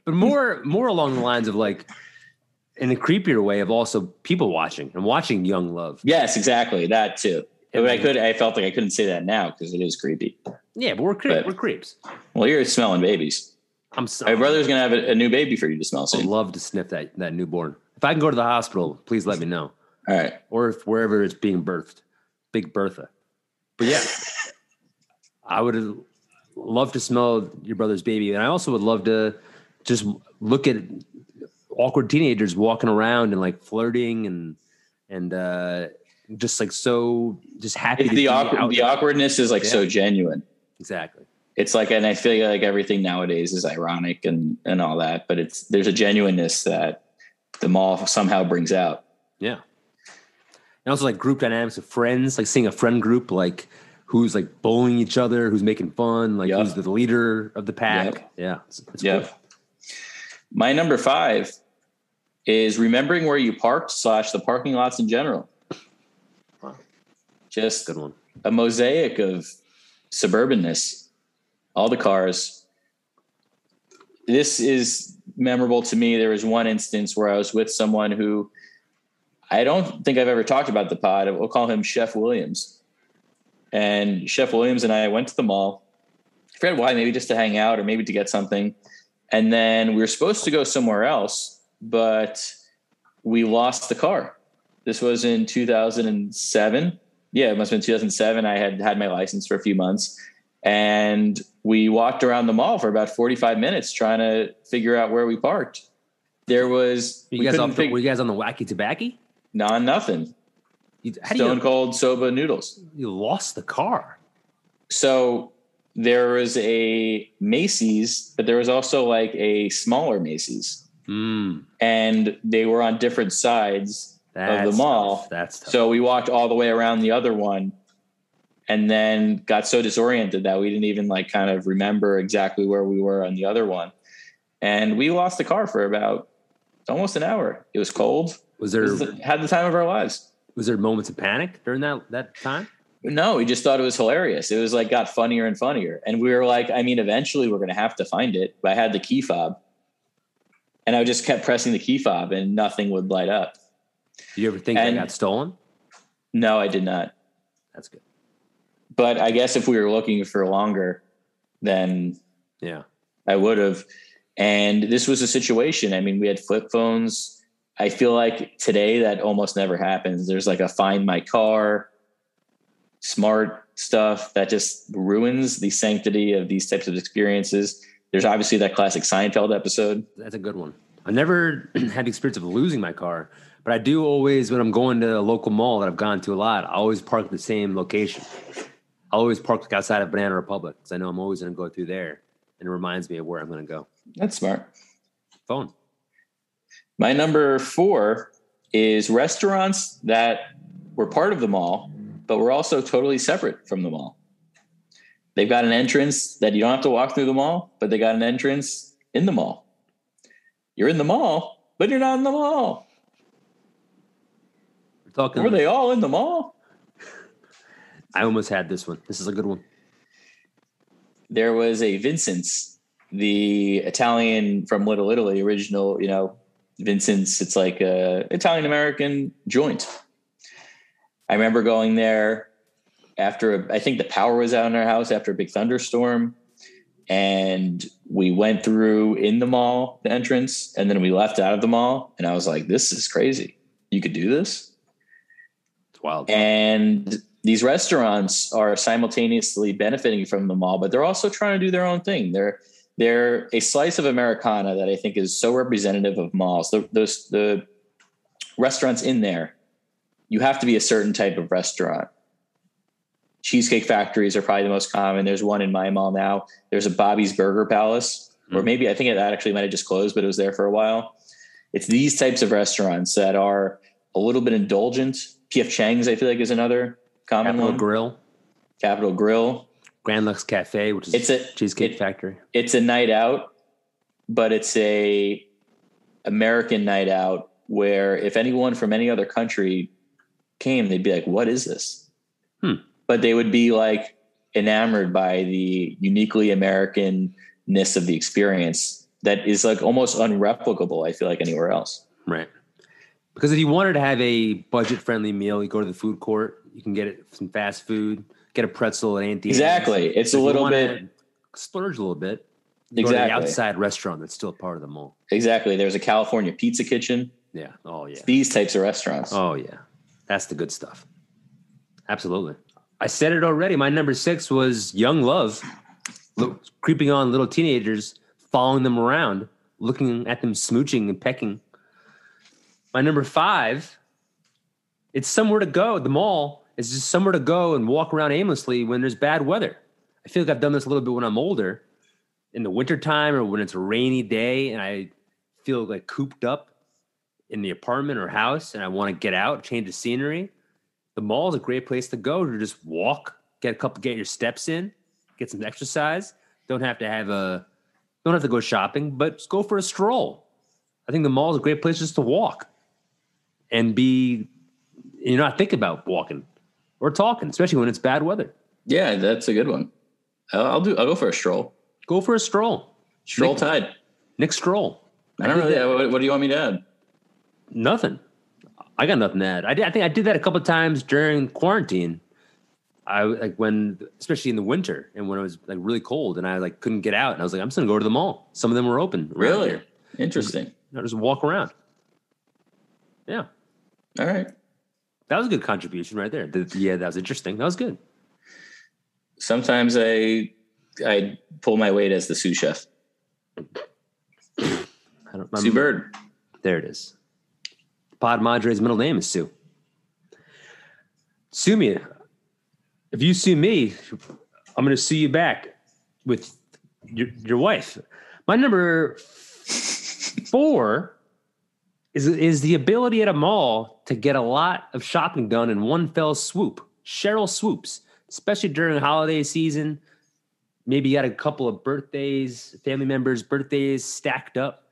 but more more along the lines of like in a creepier way of also people watching and watching young love. Yes, exactly that too. But I could. I felt like I couldn't say that now because it is creepy. Yeah, but we're creep, But- we're creeps. Well, you're smelling babies. I'm sorry. My brother's gonna have a, a new baby for you to smell I'd love to sniff that that newborn. If I can go to the hospital, please let me know. All right. Or if wherever it's being birthed, Big Bertha. But yeah, I would love to smell your brother's baby, and I also would love to just look at awkward teenagers walking around and like flirting and and uh, just like so just happy. It's the awkward. The awkwardness is like Yeah. so genuine. Exactly. It's like, and I feel like everything nowadays is ironic and and all that, but it's there's a genuineness that the mall somehow brings out. Yeah. And also like group dynamics of friends, like seeing a friend group, like who's like bullying each other, who's making fun, like Yep. who's the leader of the pack. Yep. Yeah. It's, it's Yeah. cool. My number five is remembering where you parked slash the parking lots in general. Just Good one. a mosaic of suburbanness, all the cars. This is memorable to me. There was one instance where I was with someone who I don't think I've ever talked about the pod. We'll call him Chef Williams. And Chef Williams and I went to the mall. I forget why, maybe just to hang out or maybe to get something. And then we were supposed to go somewhere else, but we lost the car. This was in 2007 yeah, it must have been 2007. I had had my license for a few months, and we walked around the mall for about 45 minutes trying to figure out where we parked. There was You guys off the, fig- were you guys on the wacky tobacco? non nothing. You, Stone you, cold soba noodles. you lost the car? So there was a Macy's, but there was also like a smaller Macy's, Mm, and they were on different sides that's of the mall. tough. That's tough. So we walked all the way around the other one and then got so disoriented that we didn't even like kind of remember exactly where we were on the other one. And we lost the car for about almost an hour. It was cold. was there was the- had the time of our lives. was there moments of panic during that that time? No, we just thought it was hilarious. It was like got funnier and funnier. And we were like, I mean, eventually we're going to have to find it. But I had the key fob and I just kept pressing the key fob and nothing would light up. Do you ever think And- that got stolen? No, I did not. That's good. But I guess if we were looking for longer, then Yeah. I would have. And this was a situation. I mean, we had flip phones. I feel like today that almost never happens. There's like a find my car smart stuff that just ruins the sanctity of these types of experiences. There's obviously that classic Seinfeld episode. That's a good one. I never had the experience of losing my car, but I do always when I'm going to a local mall that I've gone to a lot. I always park the same location. I always park like outside of Banana Republic because I know I'm always going to go through there, and it reminds me of where I'm going to go. That's smart. Phone. My number four is restaurants that were part of the mall, but were also totally separate from the mall. They've got an entrance that you don't have to walk through the mall, but they got an entrance in the mall. You're in the mall, but you're not in the mall. We're talking. Were they all in the mall? I almost had this one. This is a good one. There was a Vincent's, the Italian from Little Italy, original, you know, Vincent's. It's like a Italian American joint. I remember going there after a, I think the power was out in our house after a big thunderstorm, and we went through in the mall the entrance, and then we left out of the mall, and I was like, "This is crazy. You could do this." Wild. And these restaurants are simultaneously benefiting from the mall, but they're also trying to do their own thing. They're they're a slice of Americana that I think is so representative of malls. The, those the restaurants in there, you have to be a certain type of restaurant. Cheesecake factories are probably the most common. There's one in my mall now. There's a Bobby's Burger Palace, or Mm. maybe I think that actually might have just closed, but it was there for a while. It's these types of restaurants that are a little bit indulgent. PF Chang's, I feel like, is another common Capital one. Grill, Capital Grill. Grand Lux Cafe, which is It's a- cheesecake it- factory. It's a night out, but it's a American night out where if anyone from any other country came, they'd be like, "What is this?" Hmm. But they would be like enamored by the uniquely Americanness of the experience that is like almost unreplicable. I feel like anywhere else. Right. Because if you wanted to have a budget friendly meal, you go to the food court, you can get it some fast food, get a pretzel at Auntie. Anne's. Exactly. It's a If you little bit splurge a little bit. You go to the Exactly. outside restaurant that's still part of the mall. exactly. There's a California pizza kitchen. Yeah. Oh yeah. These types of restaurants. Oh yeah. That's the good stuff. Absolutely. I said it already. My number six was Young Love, Lo- creeping on little teenagers, following them around, looking at them smooching and pecking. My number five, it's somewhere to go. The mall is just somewhere to go and walk around aimlessly when there's bad weather. I feel like I've done this a little bit when I'm older, in the wintertime or when it's a rainy day and I feel like cooped up in the apartment or house and I want to get out, change the scenery. The mall is a great place to go to just walk, get a couple, get your steps in, get some exercise. Don't have to have a, don't have to go shopping, but just go for a stroll. I think the mall is a great place just to walk and be, you're not thinking about walking or talking, especially when it's bad weather. Yeah, that's a good one. I'll, I'll do. I'll go for a stroll. Go for a stroll. Stroll Nick- tide. Nick Stroll. I don't did really. What, what do you want me to add? Nothing. I got nothing to add. I, did, I think I did that a couple of times during quarantine. I like when, especially in the winter, and when it was like really cold, and I like couldn't get out, and I was like, I'm just gonna go to the mall. Some of them were open. Really here. interesting. I'll just walk around. Yeah, All right. that was a good contribution right there. The- yeah, that was interesting. That was good. Sometimes I I pull my weight as the sous chef. I don't, Sue Bird. There it is. Pod Madre's middle name is Sue. Sue me. If you sue me, I'm going to sue you back with your, your wife. My number four is, is the ability at a mall to get a lot of shopping done in one fell swoop. Cheryl swoops, especially during holiday season. Maybe you got a couple of birthdays, family members' birthdays stacked up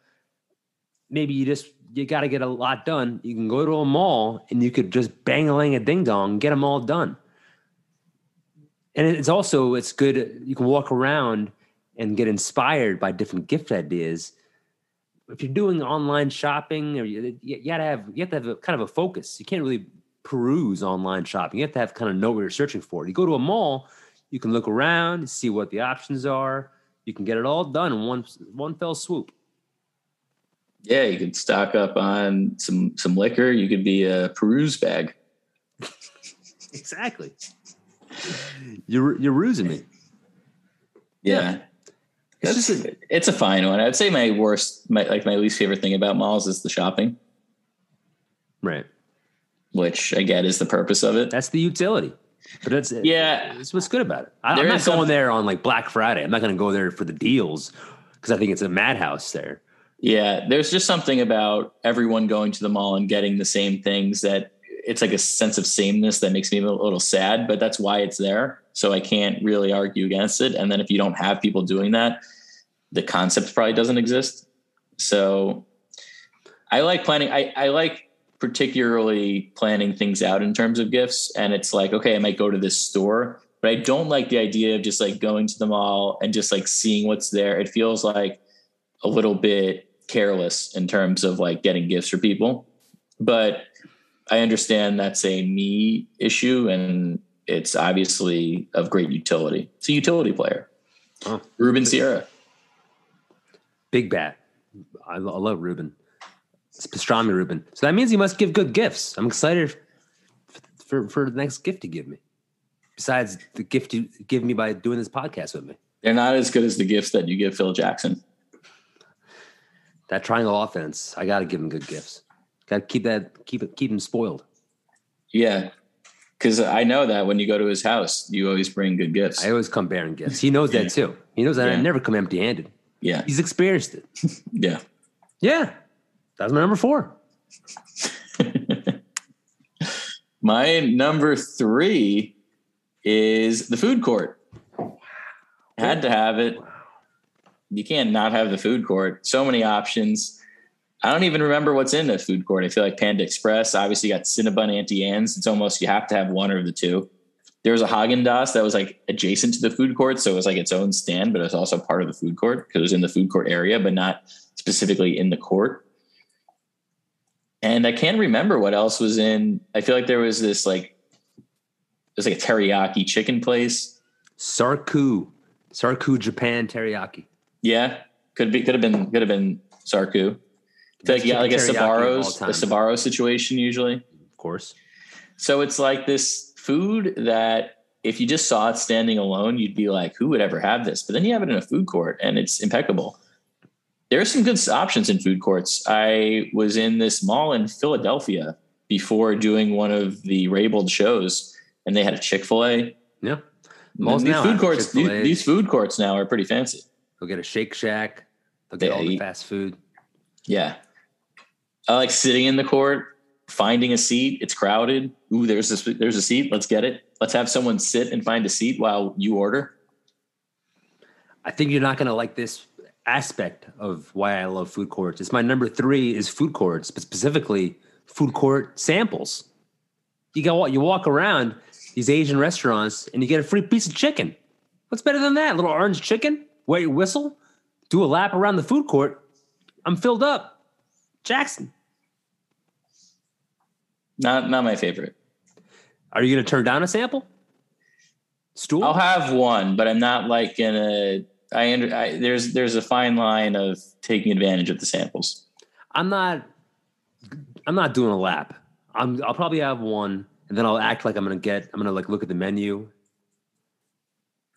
maybe you just you got to get a lot done. You can go to a mall and you could just bang a lang a ding dong, get them all done. And it's also it's good. You can walk around and get inspired by different gift ideas. If you're doing online shopping, or you, you gotta have you have to have a, kind of a focus. You can't really peruse online shopping. You have to have kind of know what you're searching for. You go to a mall, you can look around, see what the options are. You can get it all done in one one fell swoop. Yeah, you could stock up on some some liquor. You could be a peruse bag. Exactly. You're you're rusing me. Yeah. It's It's, a fine one. I'd say my worst, my, like my least favorite thing about malls is the shopping, Right. which I get is the purpose of it. That's the utility. But that's Yeah. That's what's good about it. I, I'm not going there on like Black Friday. I'm not going to go there for the deals because I think it's a madhouse there. Yeah, there's just something about everyone going to the mall and getting the same things that it's like a sense of sameness that makes me a little sad, but that's why it's there. So I can't really argue against it. And then if you don't have people doing that, the concept probably doesn't exist. So I like planning. I, I like particularly planning things out in terms of gifts. And it's like, okay, I might go to this store, but I don't like the idea of just like going to the mall and just like seeing what's there. It feels like a little bit careless in terms of like getting gifts for people. But I understand that's a me issue and it's obviously of great utility. It's a utility player. Oh. Ruben Sierra. Big bat. I, I love Ruben. It's pastrami Ruben. So that means you must give good gifts. I'm excited for, for the next gift to give me. Besides the gift you give me by doing this podcast with me. They're not as good as the gifts that you give Phil Jackson. That triangle offense, I got to give him good gifts. Got to keep that, keep it, keep him spoiled. Yeah. Cause I know that when you go to his house, you always bring good gifts. I always come bearing gifts. He knows Yeah. that too. He knows that I never come empty handed. Yeah. He's experienced it. Yeah. Yeah. That's my number four. My number three is the food court. Had to have it. You can't not have the food court. So many options. I don't even remember what's in the food court. I feel like Panda Express. Obviously, got Cinnabon, Auntie Anne's. It's almost you have to have one or the two. There was a Haagen Dazs that was like adjacent to the food court, so it was like its own stand, but it was also part of the food court because it was in the food court area, but not specifically in the court. And I can't remember what else was in. I feel like there was this like it was like a teriyaki chicken place. Sarku. Sarku Japan teriyaki. Yeah, could be could have been could have been Sarku. Like got like a Sbarro's a. Sabaro situation usually. Of course. So it's like this food that if you just saw it standing alone, you'd be like, who would ever have this? But then you have it in a food court and it's impeccable. There are some good options in food courts. I was in this mall in Philadelphia before doing one of the Raybold shows, and they had a Chick fil A. Yeah. Malls These now food courts, these, these food courts now are pretty fancy. They'll get a Shake Shack. They'll get Yeah, all the fast food. Yeah. I like sitting in the court, finding a seat. It's crowded. Ooh, there's this there's a seat. Let's get it. Let's have someone sit and find a seat while you order. I think you're not going to like this aspect of why I love food courts. It's my number three is food courts, but specifically food court samples. You go, you walk around these Asian restaurants and you get a free piece of chicken. What's better than that? little orange chicken, your whistle, do a lap around the food court. I'm filled up. Jackson, Not not my favorite. are you going to turn down a sample? Stool? I'll have one, but I'm not like in a. I, under, I there's there's a fine line of taking advantage of the samples. I'm not. I'm not doing a lap. I'm. I'll probably have one, and then I'll act like I'm gonna get. I'm gonna like look at the menu.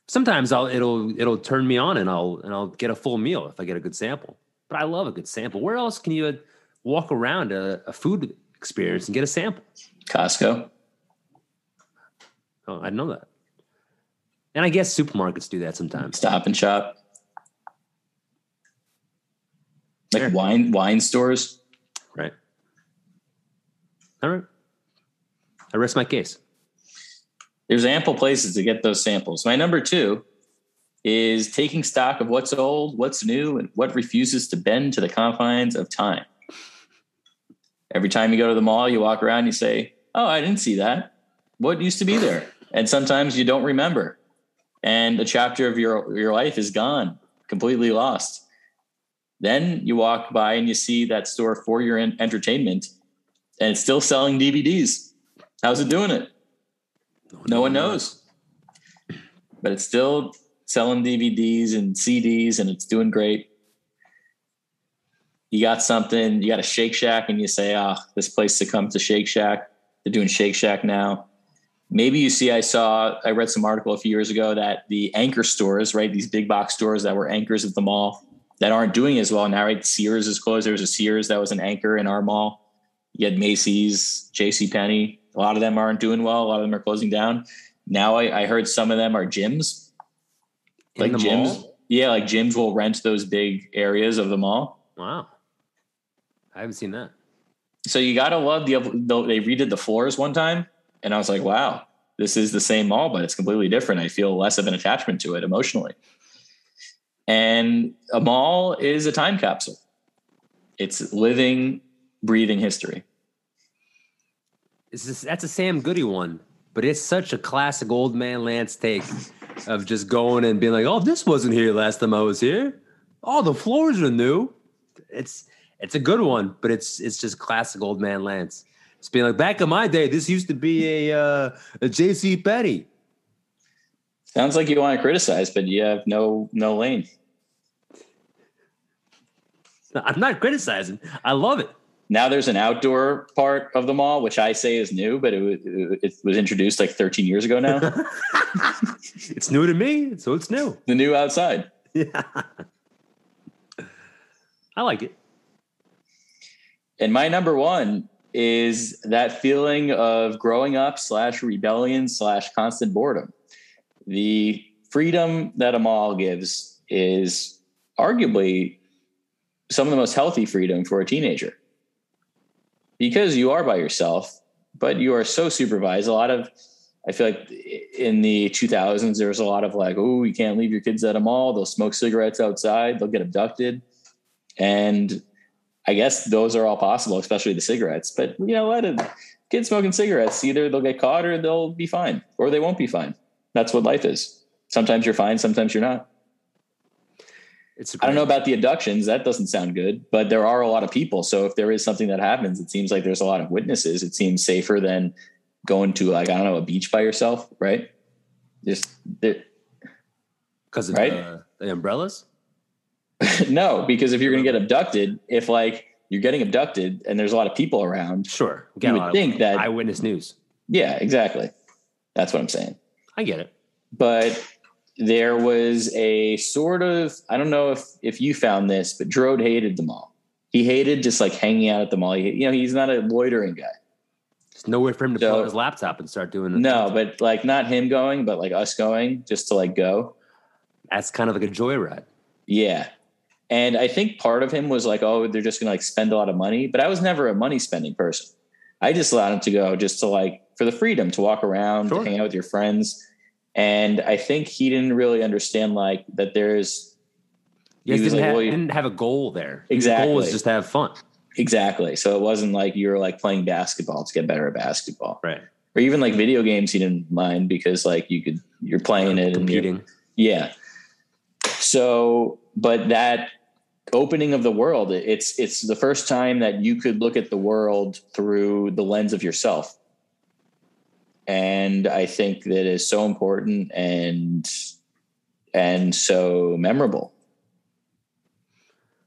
Sometimes I'll. It'll. It'll turn me on, and I'll. And I'll get a full meal if I get a good sample. But I love a good sample. Where else can you walk around a, a food experience and get a sample? Costco. Oh, I know that. And I guess supermarkets do that sometimes. Stop and shop. Like Sure. wine wine stores. Right. All right. I rest my case. There's ample places to get those samples. My number two is taking stock of what's old, what's new, and what refuses to bend to the confines of time. Every time you go to the mall, you walk around, you say, Oh, I didn't see that. What used to be there? And sometimes you don't remember. And a chapter of your, your life is gone, completely lost. Then you walk by and you see that store for your en- entertainment, and it's still selling DVDs. How's it doing it? No one knows. But it's still selling DVDs and CDs and it's doing great. You got something, you got a Shake Shack and you say, ah, this place to come to Shake Shack. They're doing Shake Shack now. maybe you see, I saw, I read some article a few years ago that the anchor stores, right, these big box stores that were anchors of the mall that aren't doing as well now, right? Sears is closed. There was a Sears that was an anchor in our mall. You had Macy's, J.C. Penney. A lot of them aren't doing well. A lot of them are closing down. Now I, I heard some of them are gyms. In like gyms. mall? Yeah, like gyms will rent those big areas of the mall. Wow. I haven't seen that. So you gotta love the, the they redid the floors one time, and I was like, wow, this is the same mall, but it's completely different. I feel less of an attachment to it emotionally. And a mall is a time capsule. It's living, breathing history. Just, that's a Sam Goody one, but it's such a classic old man Lance take of just going and being like, "Oh, this wasn't here last time I was here. Oh, the floors are new." It's it's a good one, but it's it's just classic old man Lance. It's being like back in my day, this used to be a uh, a J.C. Penney. Sounds like you want to criticize, but you have no no lane. I'm not criticizing. I love it. Now there's an outdoor part of the mall, which I say is new, but it, it was introduced like 13 years ago now. It's new to me, so it's new. the new outside. Yeah, I like it. And my number one is that feeling of growing up slash rebellion slash constant boredom. The freedom that a mall gives is arguably some of the most healthy freedom for a teenager because you are by yourself, but you are so supervised. A lot of, I feel like in the 2000s, there was a lot of like, oh, you can't leave your kids at a mall. They'll smoke cigarettes outside, they'll get abducted. And I guess those are all possible, especially the cigarettes. But you know what? A kid smoking cigarettes, either they'll get caught or they'll be fine, or they won't be fine. That's what life is. Sometimes you're fine, sometimes you're not. It's I don't know about the abductions. That doesn't sound good, but there are a lot of people. So if there is something that happens, it seems like there's a lot of witnesses. It seems safer than going to like, I don't know, a beach by yourself, right? Just because of right? the, the umbrellas. no, because if you're going to get abducted, if like you're getting abducted and there's a lot of people around, Sure, you would think that, eyewitness news. yeah, exactly. That's what I'm saying. I get it. but there was a sort of I don't know if if you found this, but Drode hated the mall. He hated just like hanging out at the mall. He, you know, he's not a loitering guy. There's nowhere for him to So- pull out his laptop and start doing. No, but like not him going, but like us going just to like go. that's kind of like a joyride. Yeah. And I think part of him was like, oh, they're just gonna like spend a lot of money. But I was never a money spending person. I just allowed him to go just to like for the freedom to walk around, Sure. to hang out with your friends. And I think he didn't really understand like that there's You guys didn't, like, have, well, didn't have a goal there. The Exactly. goal was just to have fun. Exactly. So it wasn't like you were like playing basketball to get better at basketball, Right. or even like video games. He didn't mind because like you could you're playing it and Competing. yeah. So, but that opening of the world, it's it's the first time that you could look at the world through the lens of yourself, and I think that is so important and and so memorable.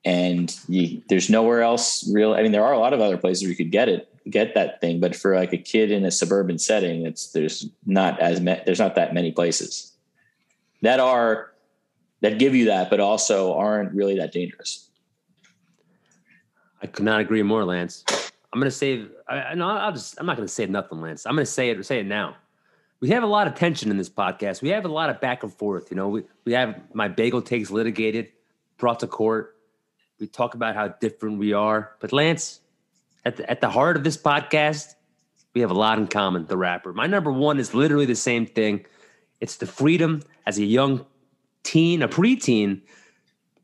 And you, there's nowhere else real. I mean, there are a lot of other places where you could get it, get that thing, but for like a kid in a suburban setting, it's there's not as ma- there's not that many places that are that give you that, but also aren't really that dangerous. I could not agree more, Lance. I'm gonna say I, I- no, I'll just I'm not gonna say nothing, Lance. I'm gonna say it say it now. We have a lot of tension in this podcast. We have a lot of back and forth. You know, we, we have my bagel takes litigated, brought to court. We talk about how different we are. But Lance, at the, at the heart of this podcast, we have a lot in common, the rapper. My number one is literally the same thing. It's the freedom as a young teen, a preteen,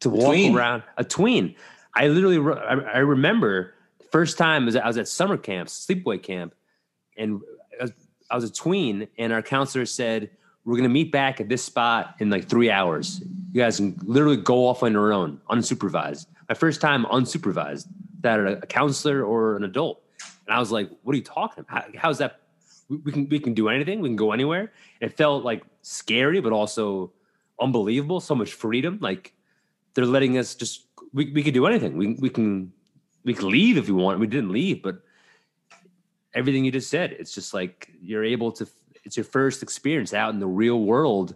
to walk tween. around, a tween. I literally, re- I, I remember the first time was I was at summer camp, sleepaway camp, and I was, I was a tween, and our counselor said, "We're gonna meet back at this spot in like three hours. You guys can literally go off on your own, unsupervised." My first time unsupervised, that a, a counselor or an adult, and I was like, "What are you talking about? How, how's that? We, we can we can do anything. We can go anywhere." It felt like scary, but also unbelievable. So much freedom. Like they're letting us just we, we could do anything. We we can we can leave if we want. We didn't leave, but everything you just said, it's just like you're able to it's your first experience out in the real world,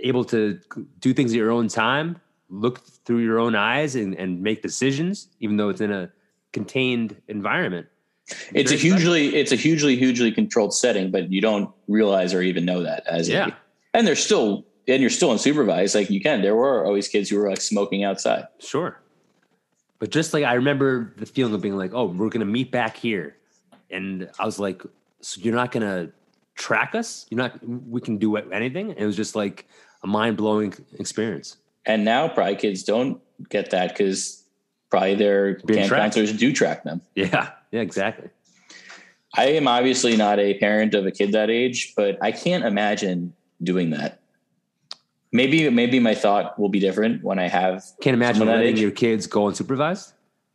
able to do things at your own time, look through your own eyes, and, and make decisions, even though it's in a contained environment. It's a very special. hugely it's a hugely hugely controlled setting, but you don't realize or even know that as a- Yeah. and they're still and you're still unsupervised. Like you can. There were always kids who were like smoking outside. Sure. But just like I remember the feeling of being like, oh, we're gonna meet back here. And I was like, so you're not gonna track us? You're not we can do anything? And it was just like a mind blowing experience. And now probably kids don't get that because probably their Being counselors do track them. Yeah. Yeah, exactly. I am obviously not a parent of a kid that age, but I can't imagine doing that. Maybe maybe my thought will be different when I have Can't imagine letting your kids go unsupervised.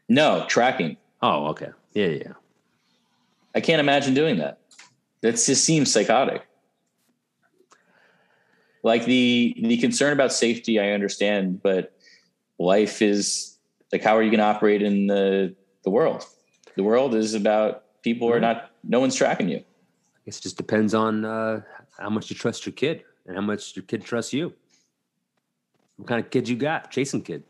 no tracking. Oh, okay. Yeah, yeah. I can't imagine doing that. That just seems psychotic. Like the the concern about safety, I understand, but life is like how are you going to operate in the the world? The world is about people are not. No one's tracking you. I guess it just depends on uh, how much you trust your kid and how much your kid trusts you. What kind of kid you got? Chasing kid.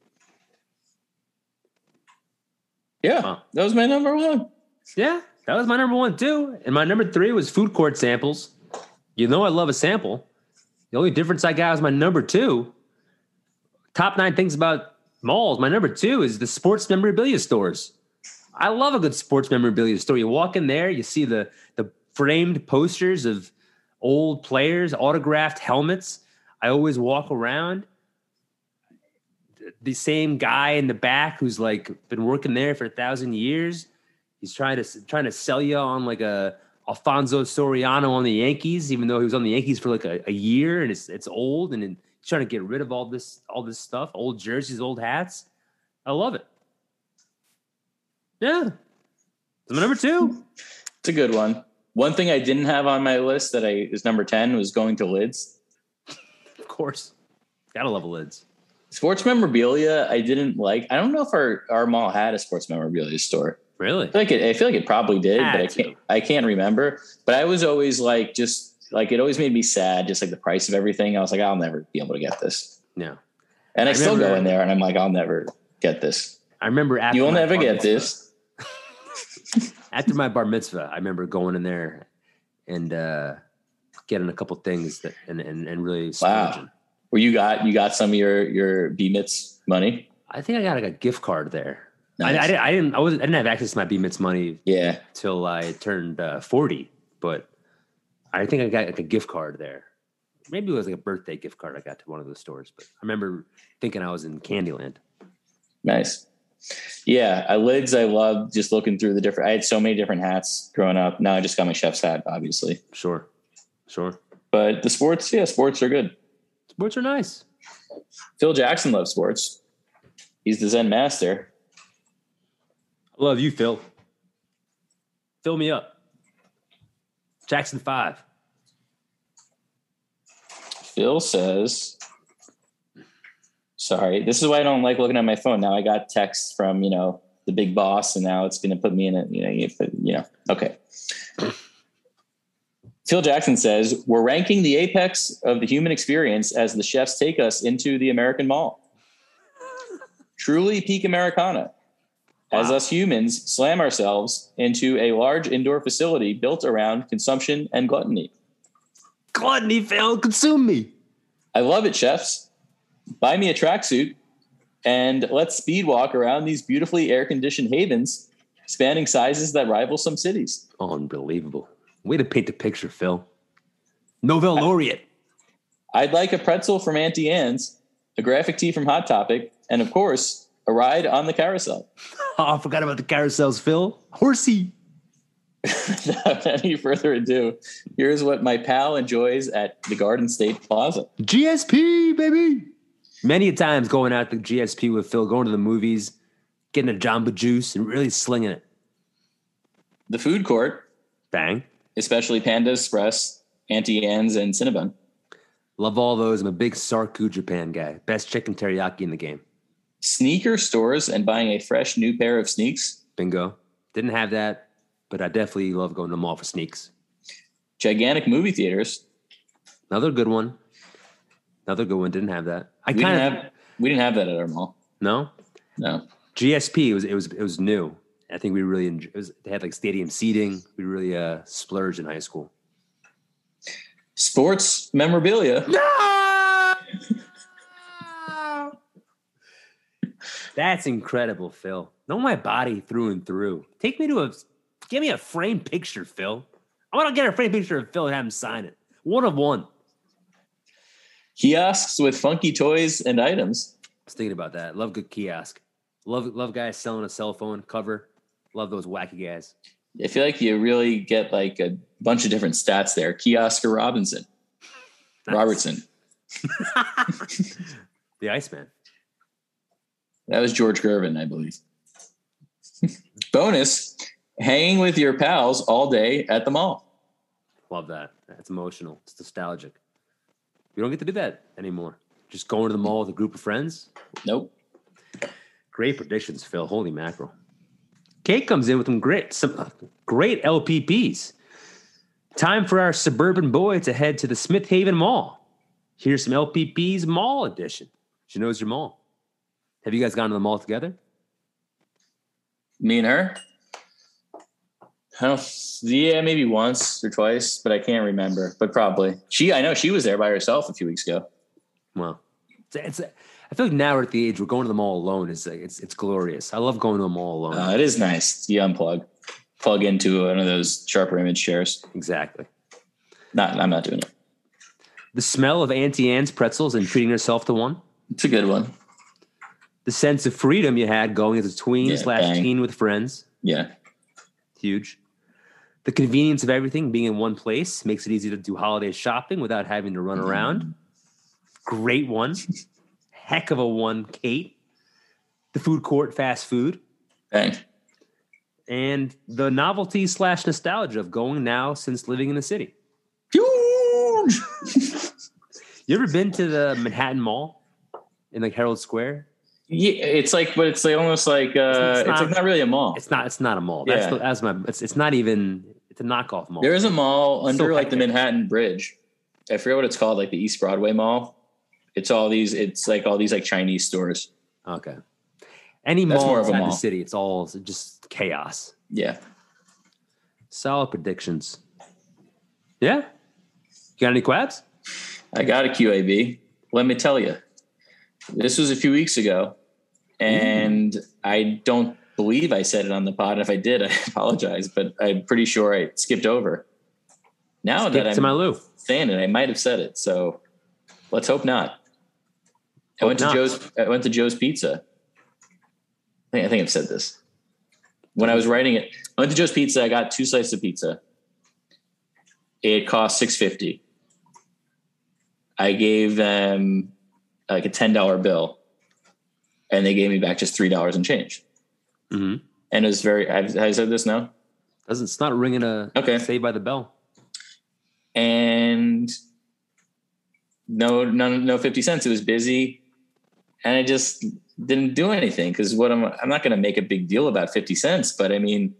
Yeah, that was my number one. Yeah, that was my number one too. And my number three was food court samples. You know I love a sample. The only difference I got was my number two. Top nine things about malls. My number two is the sports memorabilia stores. I love a good sports memorabilia store. You walk in there, you see the the framed posters of old players, autographed helmets. I always walk around. The same guy in the back who's like been working there for a thousand years. He's trying to trying to sell you on like a Alfonso Soriano on the Yankees, even though he was on the Yankees for like a, a year and it's it's old, and he's trying to get rid of all this all this stuff, old jerseys, old hats. I love it. Yeah, number two. It's a good one. One thing I didn't have on my list that I is number ten was going to lids. Of course, gotta love lids. Sports memorabilia, I didn't like. I don't know if our, our mall had a sports memorabilia store. Really? I feel like it, I feel like it probably did, Had but I can't. I can't remember. But I was always like, just like it always made me sad, just like the price of everything. I was like, I'll never be able to get this, Yeah. and I, I still go in there, and I'm like, I'll never get this. I remember after You'll never get mitzvah- this. After my bar mitzvah, I remember going in there and uh, getting a couple things that and and, and really Wow. Where you got you got some of your your BMITS money. I think I got like a gift card there. I, Nice. I, didn't, I didn't. I wasn't. I didn't have access to my BMITS money yeah, till I turned uh, forty, but I think I got like a gift card there. Maybe it was like a birthday gift card I got to one of those stores, but I remember thinking I was in Candyland. nice. Yeah, I lids. I loved just looking through the different. I had so many different hats growing up. Now I just got my chef's hat, obviously. Sure, sure. But the sports, yeah, sports are good. Sports are nice. Phil Jackson loves sports. He's the Zen master. I love you, Phil. Fill me up. Jackson Five. Phil says, sorry, this is why I don't like looking at my phone. Now I got texts from, you know, the big boss, and now it's going to put me in a, you know, you put- you know, okay. Phil Jackson says, We're ranking the apex of the human experience as the chefs take us into the American mall. Truly peak Americana. As Wow. us humans slam ourselves into a large indoor facility built around consumption and gluttony. Gluttony, Phil, consume me. I love it, chefs. Buy me a tracksuit and let's speed walk around these beautifully air conditioned havens spanning sizes that rival some cities. Unbelievable. Way to paint the picture, Phil. Nobel laureate. I'd like a pretzel from Auntie Anne's, a graphic tee from Hot Topic, and of course, a ride on the carousel. Oh, I forgot about the carousels, Phil. Horsey. Without any further ado, here's what my pal enjoys at the Garden State Plaza. GSP, baby. Many a times going out to GSP with Phil, going to the movies, getting a Jamba Juice, and really slinging it. The food court, Bang. Especially Panda Express, Auntie Anne's, and Cinnabon. Love all those. I'm a big Sarku Japan guy. Best chicken teriyaki in the game. Sneaker stores and buying a fresh new pair of sneaks. Bingo. Didn't have that, but I definitely love going to the mall for sneaks. gigantic movie theaters. Another good one. Another good one. Didn't have that. I We kind didn't of have we didn't have that at our mall. no No. GSP. It was it was it was new. I think we really enjoyed. It was, they had like stadium seating. We really uh, splurged in high school. Sports memorabilia. No! That's incredible, Phil. Know my body through and through. Take me to a, give me a framed picture, Phil. I want to get a framed picture of Phil and have him sign it. One of one. Kiosks with funky toys and items. I was thinking about that. Love good kiosk. Love love guys selling a cell phone cover. Love those wacky guys. I feel like you really get like a bunch of different stats there. Kiosk or Robinson. Nice. Robertson. The Iceman. That was George Gervin, I believe. Bonus hanging with your pals all day at the mall. Love that. That's emotional. It's nostalgic. You don't get to do that anymore. Just going to the mall with a group of friends. Nope. Great predictions, Phil. Holy mackerel. Kate comes in with some great, some uh, great LPPs. Time for our suburban boy to head to the Smith Haven Mall. Here's some LPPs Mall Edition. She knows your mall. Have you guys gone to the mall together? Me and her. I don't, yeah, maybe once or twice, but I can't remember. But probably she. I know she was there by herself a few weeks ago. Well, it's, it's I feel like now we're at the age we're going to the mall alone. Is like, it's it's glorious. I love going to the mall alone. Uh, it is nice. You unplug, plug into one of those sharper image chairs. exactly. Not, I'm not doing it. The smell of Auntie Anne's pretzels and treating herself to one. It's a good one. The sense of freedom you had going as a tween Yeah, slash bang. teen with friends. Yeah, Huge. The convenience of everything being in one place makes it easy to do holiday shopping without having to run around. Great one. Heck of a one, Kate. The food court, fast food. bang. And the novelty slash nostalgia of going now since living in the city. Huge. You ever been to the Manhattan Mall in like Herald Square? Yeah, it's like, but it's like almost like uh, It's it's, not- like not really a mall. It's not. It's not a mall. That's Yeah. the, that's my. It's, it's not even. It's a knockoff mall. There is a mall So under like the. Manhattan Bridge. I forget what it's called, like the East Broadway Mall. It's all these. It's like all these like Chinese stores. Okay. Any That's mall more of a inside the city, it's all just chaos. Yeah, Solid predictions. Yeah. You got any quabs? I got a QAB. Let me tell you, this was a few weeks ago, and mm. I don't believe I said it on the pod. And if I did, I apologize, but I'm pretty sure I skipped over. Now Skip that to I'm saying it, I might have said it. So let's hope not. I went to. Joe's. I went to Joe's Pizza. I think, I think I've said this when I was writing it. I went to Joe's Pizza. I got two slices of pizza. It cost six fifty. I gave them like a ten dollar bill, and they gave me back just three dollars and change. hmm And it was very. Have, have I said this now? Doesn't it's not ringing a Okay. Saved by the Bell. and no no no 50 cents it was busy and i just didn't do anything because what i'm i'm not going to make a big deal about 50 cents but i mean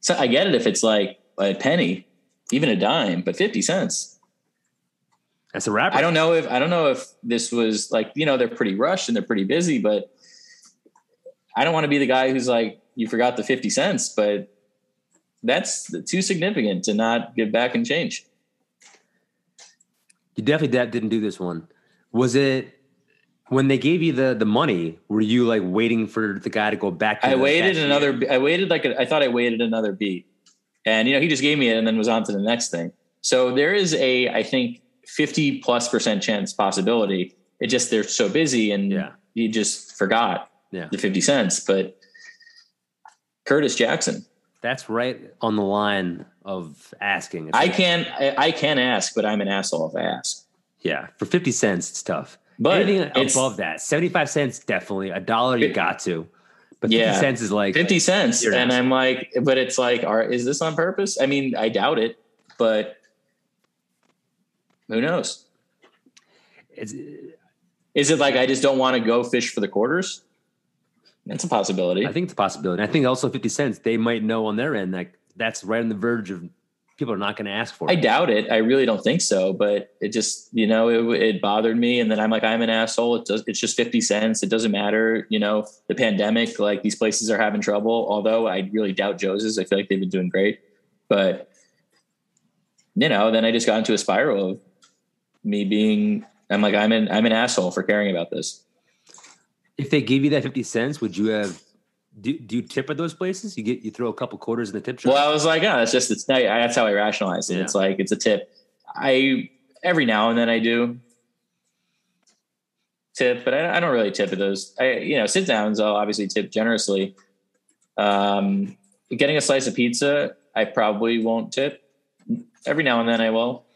so i get it if it's like a penny even a dime but 50 cents That's a rapper. i don't know if i don't know if this was like you know they're pretty rushed and they're pretty busy but i don't want to be the guy who's like you forgot the 50 cents but that's too significant to not give back and change You definitely that didn't do this one. Was it when they gave you the the money? Were you like waiting for the guy to go back? To I waited cashier? another. I waited like a, I thought I waited another beat, and you know he just gave me it and then was on to the next thing. So there is a I think fifty plus percent chance possibility. It just they're so busy and Yeah. you just forgot Yeah, the fifty cents. But Curtis Jackson, that's right on the line of asking. I can I, I can ask, but I'm an asshole if I ask. Yeah, for fifty cents, it's tough. But Anything above that, seventy-five cents, definitely. A dollar, you got to. But fifty Yeah. cents is like Fifty cents, and. I'm like, but it's like, are is this on purpose? I mean, I doubt it, but who knows? It's, Is it like I just don't want to go fish for the quarters? That's a possibility. I think it's a possibility. I think also fifty cents. They might know on their end that that's right on the verge of people are not going to ask for it. I doubt it. I really don't think so. But it just, you know, it, it bothered me. And then I'm like, I'm an asshole. It does, it's just 50 cents. It doesn't matter. You know, the pandemic, like these places are having trouble. Although I really doubt Joe's. I feel like they've been doing great. But, you know, then I just got into a spiral of me being, I'm like, I'm an, I'm an asshole for caring about this. If they gave you that fifty cents, would you have? Do, do you tip at those places? You get you throw a couple quarters in the tip jar. Well, I was like, oh, it's just, it's not, that's how I rationalize it. Yeah. It's like, it's a tip. I, every now and then I do tip, but I, I don't really tip at those. I, you know, sit downs, I'll obviously tip generously. Um, getting a slice of pizza, I probably won't tip. Every now and then I will.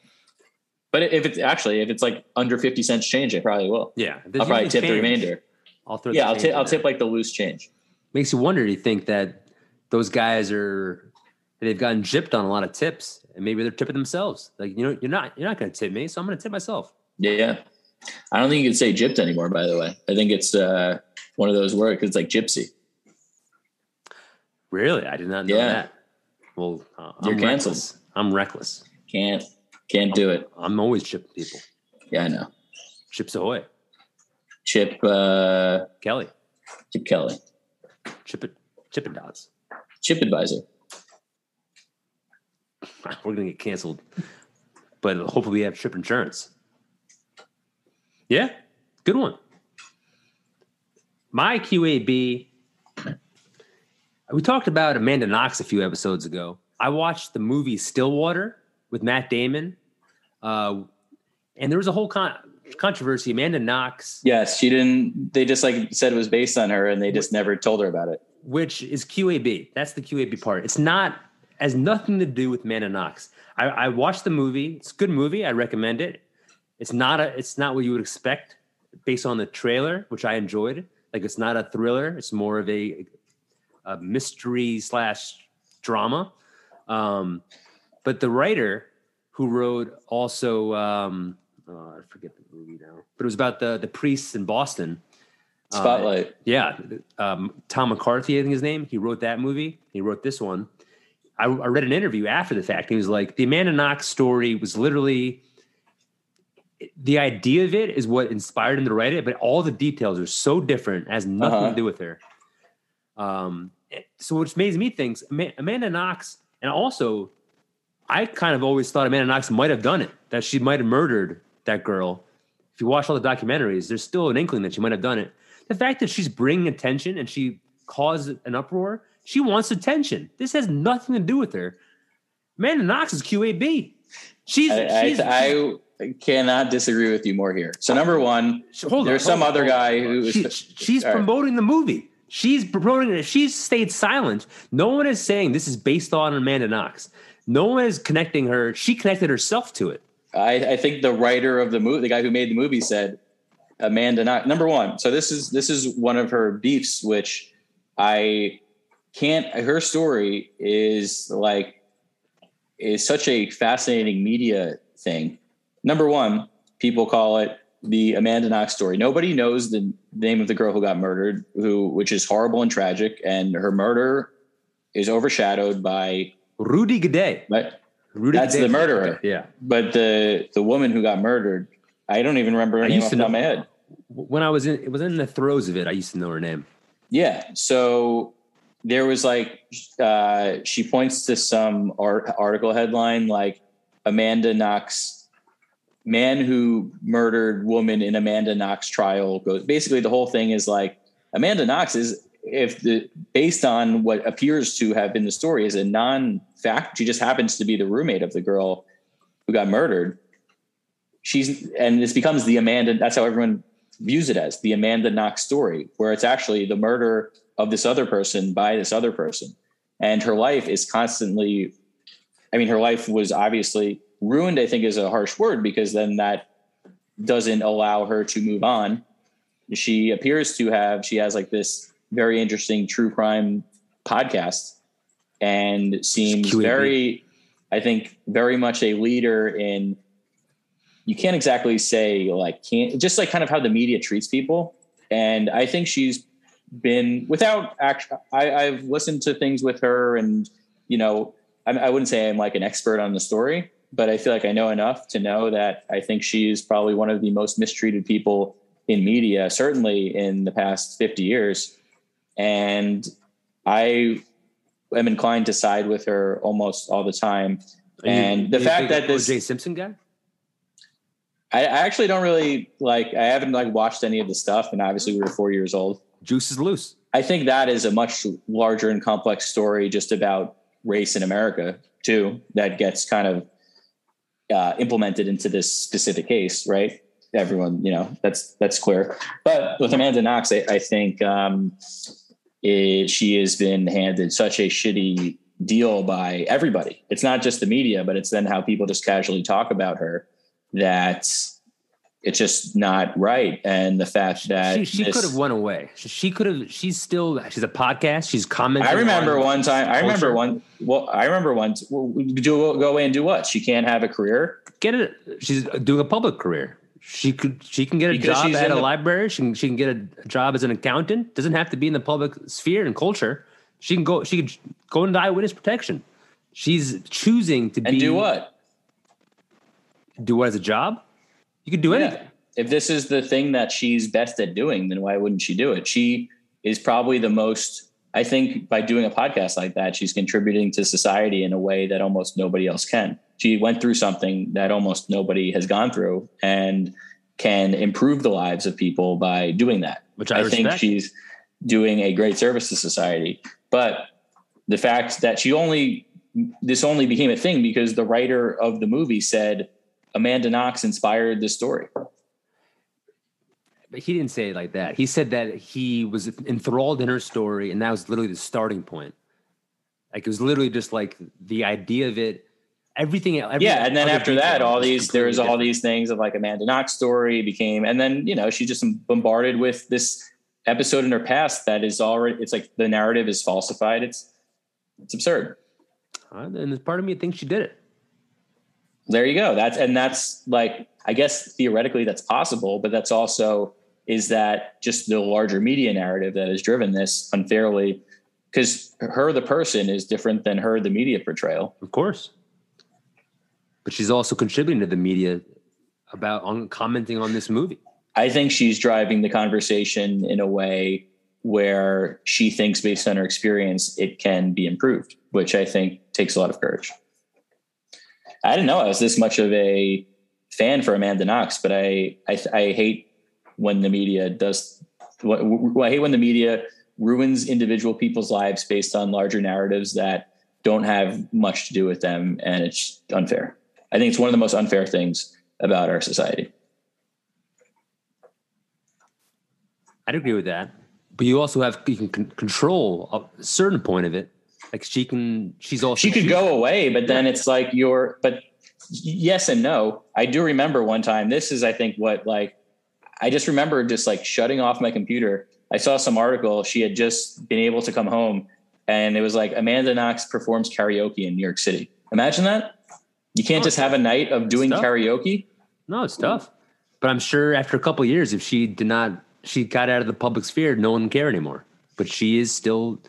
But if it's actually, if it's like under 50 cents change, I probably will. yeah, I'll probably tip the remainder. I'll throw. Yeah, the I'll change tip, in I'll tip like the loose change. Makes you wonder. Do you think that those guys are they've gotten gypped on a lot of tips, and maybe they're tipping themselves? Like you know, you're not you're not going to tip me, so I'm going to tip myself. Yeah. I don't think you can say gypped anymore, by the way. I think it's uh, one of those words. It's like gypsy. Really, I did not know Yeah. that. Well, uh, I'm You're canceled. reckless. I'm reckless. Can't, can't do it. I'm always chipping people. Yeah, I know. Chips ahoy, Chip, uh, Kelly. Chip Kelly, Chip it, Chip and Dots. Chip Advisor. We're going to get canceled, but hopefully we have Chip insurance. Yeah, good one. My QAB. We talked about Amanda Knox a few episodes ago. I watched the movie Stillwater with Matt Damon, uh, and there was a whole con- controversy. Amanda Knox, Yes, she didn't. They just like said it was based on her, and they just never told her about it. which is QAB. That's the QAB part. It's not has nothing to do with Amanda Knox. I, I watched the movie. It's a good movie. I recommend it. It's not a. It's not what you would expect based on the trailer, which I enjoyed. Like it's not a thriller. It's more of a, a mystery slash drama. Um, but the writer who wrote also, um, oh, I forget the movie now, but it was about the the priests in Boston. Uh, Spotlight. yeah, um, Tom McCarthy, I think his name. He wrote that movie. He wrote this one. I, I read an interview after the fact. He was like, the Amanda Knox story was literally the idea of it is what inspired him to write it, but all the details are so different, has nothing Uh-huh. to do with her. Um, so which makes me think Amanda Knox, and also, I kind of always thought Amanda Knox might have done it, that she might have murdered that girl. If you watch all the documentaries, there's still an inkling that she might have done it. The fact that she's bringing attention and she caused an uproar, she wants attention. This has nothing to do with her. Amanda Knox is QAB. She's, I, she's, I, I cannot disagree with you more here. So uh, number one, hold on, There's some on, other on, guy who is- She- she's all right. promoting the movie. She's promoting it. She's stayed silent. No one is saying this is based on Amanda Knox. No one is connecting her. She connected herself to it. I, I think the writer of the movie, the guy who made the movie, said Amanda Knox. Number one, so this is this is one of her beefs, which I can't. Her story is like is such a fascinating media thing. Number one, people call it the Amanda Knox story. Nobody knows the name of the girl who got murdered, who which is horrible and tragic, and her murder is overshadowed by. Rudy Guede. But Rudy That's the murderer. Yeah. but the the woman who got murdered, I don't even remember her I name used off to the top of know- my head. When I was in, it was in the throes of it. I used to know her name. Yeah. So there was like uh, she points to some art, article headline like Amanda Knox, man who murdered woman in Amanda Knox trial goes. Basically, the whole thing is like Amanda Knox is if the based on what appears to have been the story is a non-fact. She just happens to be the roommate of the girl who got murdered. She's and this becomes the Amanda. That's how everyone views it as the Amanda Knox story, where it's actually the murder of this other person by this other person. And her life is constantly, I mean, her life was obviously ruined, I think is a harsh word because then that doesn't allow her to move on. She appears to have, she has like this very interesting true crime podcast and seems QAB. very, I think, very much a leader in you can't exactly say like can't just like kind of how the media treats people and i think she's been without act I, i've listened to things with her and you know I, I wouldn't say I'm like an expert on the story, but I feel like I know enough to know that I think she's probably one of the most mistreated people in media, certainly in the past 50 years. And I am inclined to side with her almost all the time. Are you- And the fact that this- Jay Simpson guy. I, I actually don't really like, I haven't like watched any of the stuff. And obviously we were four years old. Juice is loose. I think that is a much larger and complex story just about race in America too. That gets kind of uh, implemented into this specific case, right? Everyone, you know, that's that's clear. But with Amanda Knox, I, I think um, it, she has been handed such a shitty deal by everybody. It's not just the media, but it's then how people just casually talk about her. That it's just not right, and the fact that She, she this- could have went away. She, could have. She's still. She's a podcast. She's commenting. I remember on one time. I remember one. Well, I remember one. well, Do go away and do what? She can't have a career. Get it. She's doing a public career. She could. She can get a Because job at a the- library. She can. She can get a job as an accountant. Doesn't have to be in the public sphere and culture. She can go. She could go into eyewitness protection. She's choosing to be And be do what? Do what as a job? You could do Yeah. anything. If this is the thing that she's best at doing, then why wouldn't she do it? She is probably the most. I think by doing a podcast like that, she's contributing to society in a way that almost nobody else can. She went through something that almost nobody has gone through, and can improve the lives of people by doing that. Which I think she's doing a great service to society. But the fact that she only this only became a thing because the writer of the movie said Amanda Knox inspired this story. But he didn't say it like that. He said that he was enthralled in her story, and that was literally the starting point. Like it was literally just like the idea of it. Everything. Every yeah, and then after that, all these there was all different. these things of like Amanda Knox story became, and then you know she just bombarded with this episode in her past that is already. It's like the narrative is falsified. It's it's absurd. Uh, and there's part of me thinks she did it. there you go that's and that's like i guess theoretically that's possible but that's also is that just the larger media narrative that has driven this unfairly because her the person is different than her the media portrayal Of course. But she's also contributing to the media about on commenting on this movie. i think she's driving the conversation in a way where she thinks based on her experience it can be improved which i think takes a lot of courage i didn't know i was this much of a fan for amanda knox but i i, I hate when the media does what i hate when the media ruins individual people's lives based on larger narratives that don't have much to do with them and it's unfair i think it's one of the most unfair things about our society I'd agree with that. But you also have you can control a certain point of it. Like she can, she's also she could go away, but then it's like you're, but yes and no. I do remember one time, this is, I think, what like, I just remember just like shutting off my computer. I saw some article. She had just been able to come home and it was like Amanda Knox performs karaoke in New York City. Imagine that. You can't Oh, just have a night of doing karaoke. No, it's tough. But I'm sure after a couple of years, if she did not, she got out of the public sphere, no one would care anymore. But she is still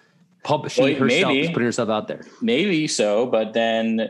pub. She Well, herself maybe. is putting herself out there. Maybe so, but then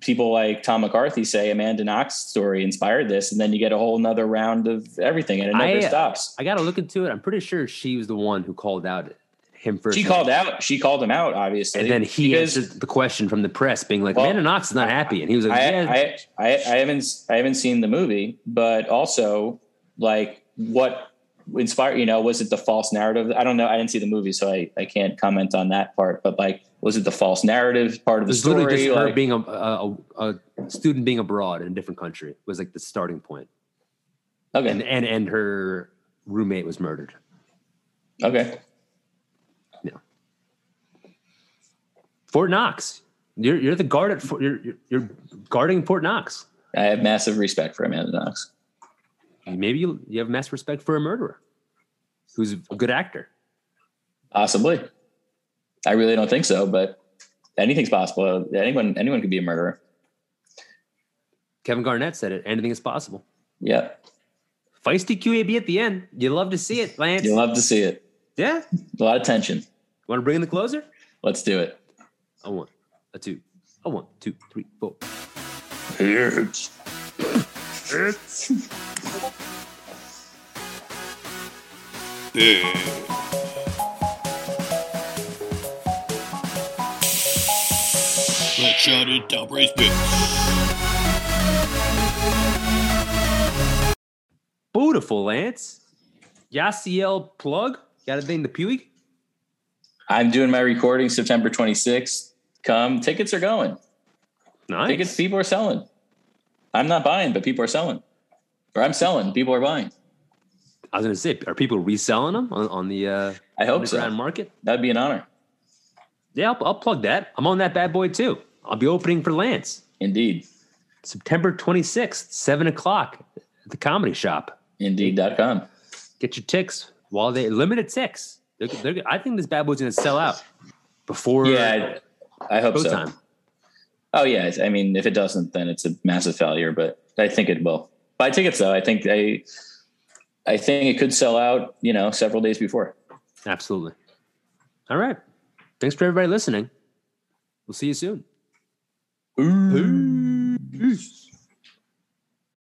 people like Tom McCarthy say Amanda Knox story inspired this. And then you get a whole nother round of everything and it never I, uh, stops. I got to look into it. I'm pretty sure she was the one who called out him first. She called out. She called him out, obviously. and then he because answered the question from the press, being like, Well, "Amanda Knox is not happy," and he was like, I, "Yeah, I, I, I haven't, I haven't seen the movie, but also like what inspired, you know, was it the false narrative? I don't know. I didn't see the movie, so I, I can't comment on that part. But like, was it the false narrative part of It the was literally story? just her being a, a, a, student being abroad in a different country was like the starting point, okay, and and and her roommate was murdered. okay. Yeah. Fort Knox, you're you're the guard at Fort, you're, you're you're guarding Fort Knox. I have massive respect for Amanda Knox. Maybe you you have mass respect for a murderer who's a good actor. Possibly. I really don't think so, but anything's possible. Anyone, anyone could be a murderer. Kevin Garnett said it. Anything is possible. Yeah, Feisty QAB at the end. You love to see it, Lance. you love to see it. yeah. A lot of tension. Want to bring in the closer? Let's do it. A one, a two, Oh, one, two, three, four. Hits. Let's shout it down, Braised Bits. Beautiful, Lance. Yasiel plug. Got anything to Pewee? I'm doing my recording September 26th. Come, tickets are going. Nice. Tickets, people are selling. I'm not buying, but people are selling. Or I'm selling, people are buying. I was going to say, are people reselling them on, on the uh, I hope underground so. market? That'd be an honor. Yeah, I'll, I'll plug that. I'm on that bad boy too. I'll be opening for Lance Indeed. September 26th, 7 o'clock at the comedy shop. Indeed.com. Get your ticks while they limited ticks. They're, they're, I think this bad boy's going to sell out before Yeah, I, I hope so. showtime. Oh yeah, I mean, if it doesn't, then it's a massive failure. But I think it will. Buy tickets though. I think I, I think it could sell out. You know, several days before. Absolutely. All right. Thanks for everybody listening. We'll see you soon. Peace. Peace.